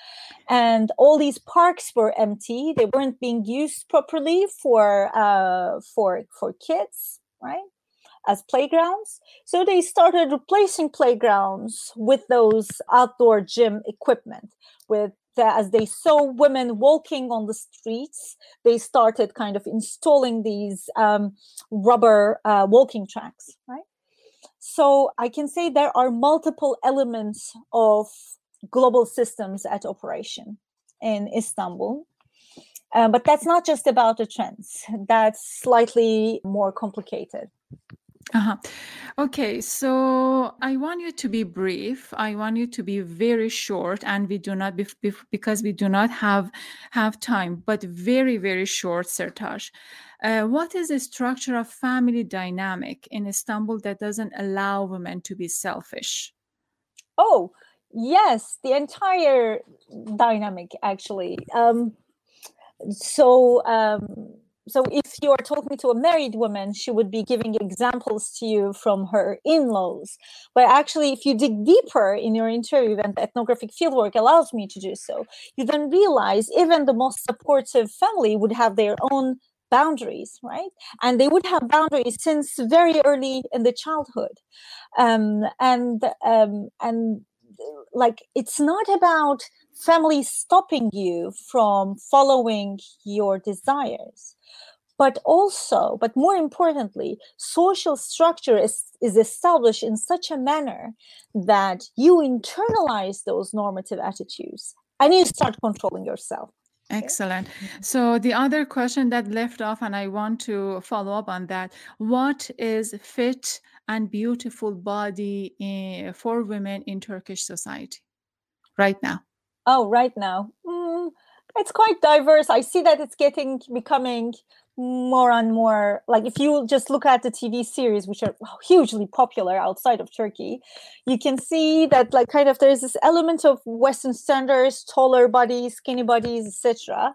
And all these parks were empty. They weren't being used properly for uh, for for kids right as playgrounds. So they started replacing playgrounds with those outdoor gym equipment with as they saw women walking on the streets, they started kind of installing these um, rubber uh, walking tracks, right? So I can say there are multiple elements of global systems at operation in Istanbul. Uh, but that's not just about the trends. That's slightly more complicated. Uh-huh. Okay, so I want you to be brief. I want you to be very short, and we do not because we do not have have time, but very very short, Sertaç. Uh, what is the structure of family dynamic in Istanbul that doesn't allow women to be selfish? Oh yes, the entire dynamic actually. Um, so. Um, so if you are talking to a married woman she would be giving examples to you from her in-laws. But actually if you dig deeper in your interview and ethnographic fieldwork allows me to do so. You then realize even the most supportive family would have their own boundaries right? And they would have boundaries since very early in the childhood. Um, and um, and like it's not about family stopping you from following your desires but also but more importantly social structure is, is established in such a manner that you internalize those normative attitudes and you start controlling yourself Excellent. Mm-hmm. So the other question that left off, and I want to follow up on that. What is fit and beautiful body in, for women in Turkish society right now? Oh, right now, mm, it's quite diverse. I see that it's getting becoming more and more like if you just look at the tv series which are hugely popular outside of turkey you can see that like kind of there's this element of western standards taller bodies skinny bodies etc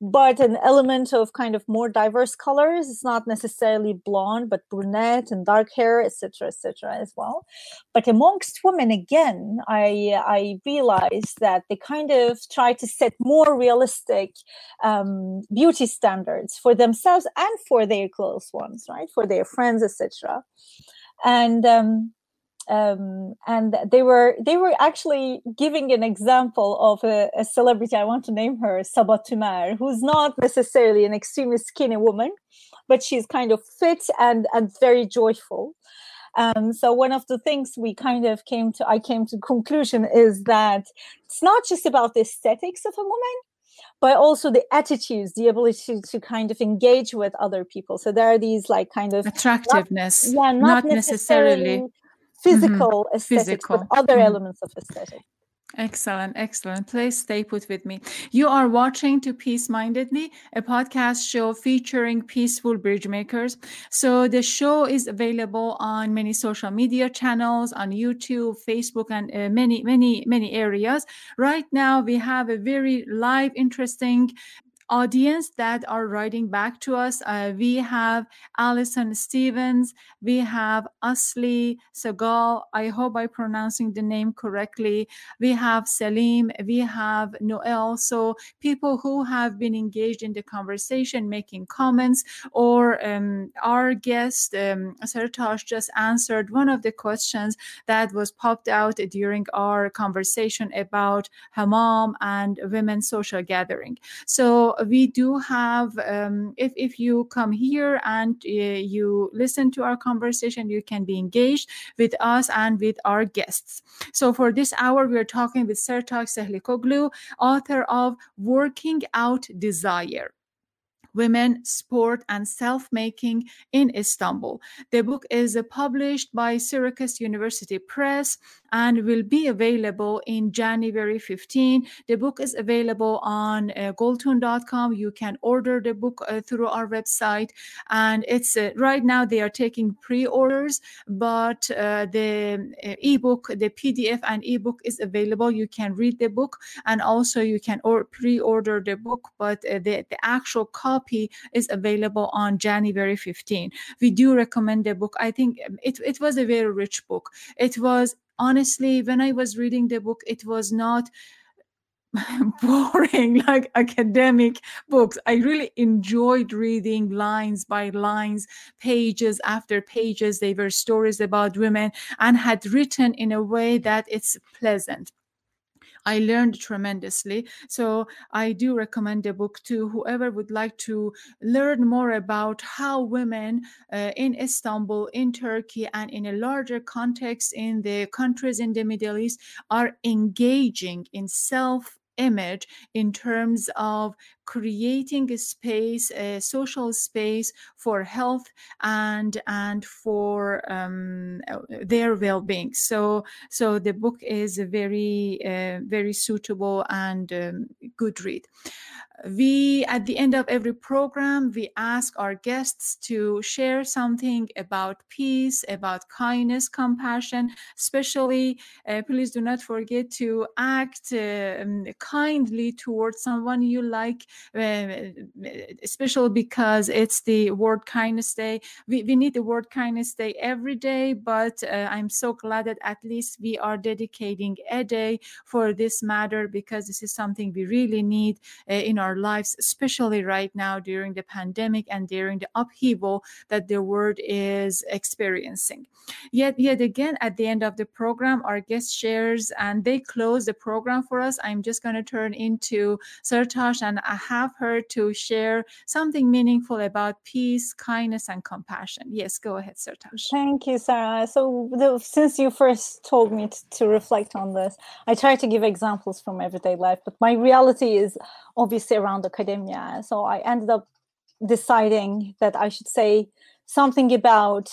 but an element of kind of more diverse colors. It's not necessarily blonde, but brunette and dark hair, etc., etc. as well. But amongst women, again, I I realized that they kind of try to set more realistic um, beauty standards for themselves and for their close ones, right? For their friends, etc. And um, um, and they were they were actually giving an example of a, a celebrity. I want to name her Saba Tümer, who's not necessarily an extremely skinny woman, but she's kind of fit and and very joyful. Um, so one of the things we kind of came to, I came to conclusion is that it's not just about the aesthetics of a woman, but also the attitudes, the ability to kind of engage with other people. So there are these like kind of attractiveness, not, yeah, not, not necessarily, necessarily physical mm-hmm. aesthetics, physical. but other mm-hmm. elements of aesthetic. Excellent, excellent. Please stay put with me. You are watching To Peace Mindedly, a podcast show featuring peaceful bridge makers. So the show is available on many social media channels, on YouTube, Facebook, and uh, many, many, many areas. Right now, we have a very live, interesting audience that are writing back to us. Uh, we have Alison Stevens, we have Asli Sagal. I hope I'm pronouncing the name correctly. We have Selim, we have Noel. So people who have been engaged in the conversation, making comments, or um, our guest um, just answered one of the questions that was popped out during our conversation about hammam and women's social gathering. So we do have um, if, if you come here and uh, you listen to our conversation you can be engaged with us and with our guests so for this hour we are talking with sertaç sehlikoglu author of working out desire women, sport, and self making in Istanbul. The book is published by Syracuse University Press and will be available in January 15. The book is available on uh. You can order the book uh, through our website, and it's uh, right now they are taking pre-orders, but uh, the uh, ebook, the PDF and ebook is available. You can read the book, and also you can or- pre-order the book, but uh, the the actual copy is available on January 15. We do recommend the book. I think um, it it was a very rich book. It was honestly, when I was reading the book, it was not boring like academic books. I really enjoyed reading lines by lines, pages after pages. They were stories about women and had written in a way that it's pleasant. I learned tremendously. So I do recommend the book to whoever would like to learn more about how women uh, in Istanbul, in Turkey, and in a larger context in the countries in the Middle East are engaging in self image in terms of creating a space, a social space for health and and for um, their well-being. So so the book is a very uh, very suitable and um, good read we at the end of every program we ask our guests to share something about peace about kindness compassion especially uh, please do not forget to act uh, kindly towards someone you like uh, especially because it's the world kindness day we, we need the word kindness day every day but uh, i'm so glad that at least we are dedicating a day for this matter because this is something we really need uh, in our lives, especially right now during the pandemic and during the upheaval that the world is experiencing. Yet, yet again, at the end of the program, our guest shares and they close the program for us. I'm just going to turn into Sertaç and I have her to share something meaningful about peace, kindness, and compassion. Yes, go ahead, Sertaç. Thank you, Saba. So, the, since you first told me to, to reflect on this, I try to give examples from everyday life, but my reality is obviously around academia. So I ended up deciding that I should say something about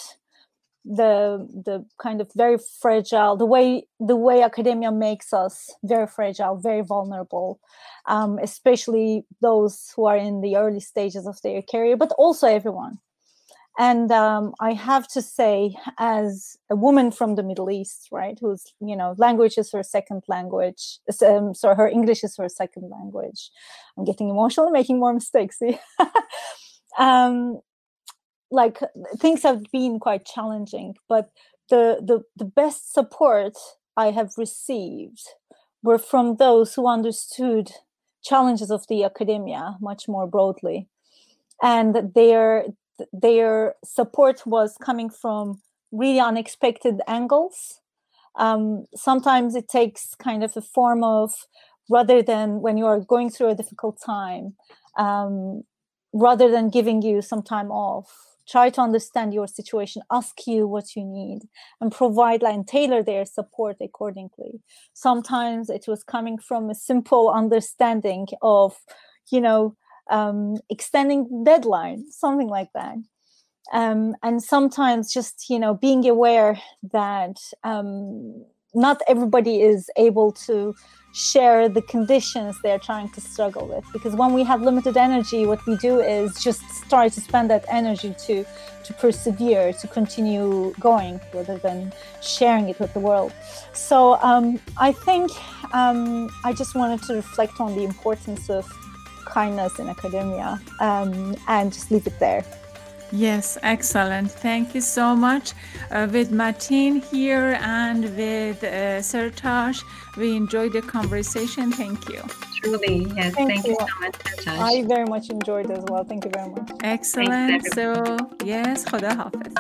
the the kind of very fragile the way the way academia makes us very fragile very vulnerable um, especially those who are in the early stages of their career but also everyone. And um, i have to say as a woman from the middle east right who's you know language is her second language um, so her english is her second language. I'm getting emotional making more mistakes um, like things have been quite challenging but the, the the best support i have received were from those who understood challenges of the academia much more broadly and their their support was coming from really unexpected angles. Um, sometimes it takes kind of a form of rather than when you are going through a difficult time, um, rather than giving you some time off, try to understand your situation, ask you what you need, and provide like, and tailor their support accordingly. Sometimes it was coming from a simple understanding of, you know, um, extending deadline, something like that. Um, and sometimes just you know being aware that um, not everybody is able to share the conditions they're trying to struggle with because when we have limited energy what we do is just try to spend that energy to to persevere to continue going rather than sharing it with the world so um, i think um, i just wanted to reflect on the importance of kindness in academia um, and just leave it there. Yes, excellent. Thank you so much. Uh, with Mateen here and with uh, Sertaç, we enjoyed the conversation. Thank you. Truly, yes. Thank, thank you. you. so much, Sertaç. I very much enjoyed as well. Thank you very much. Excellent. so, yes, Khuda Hafiz.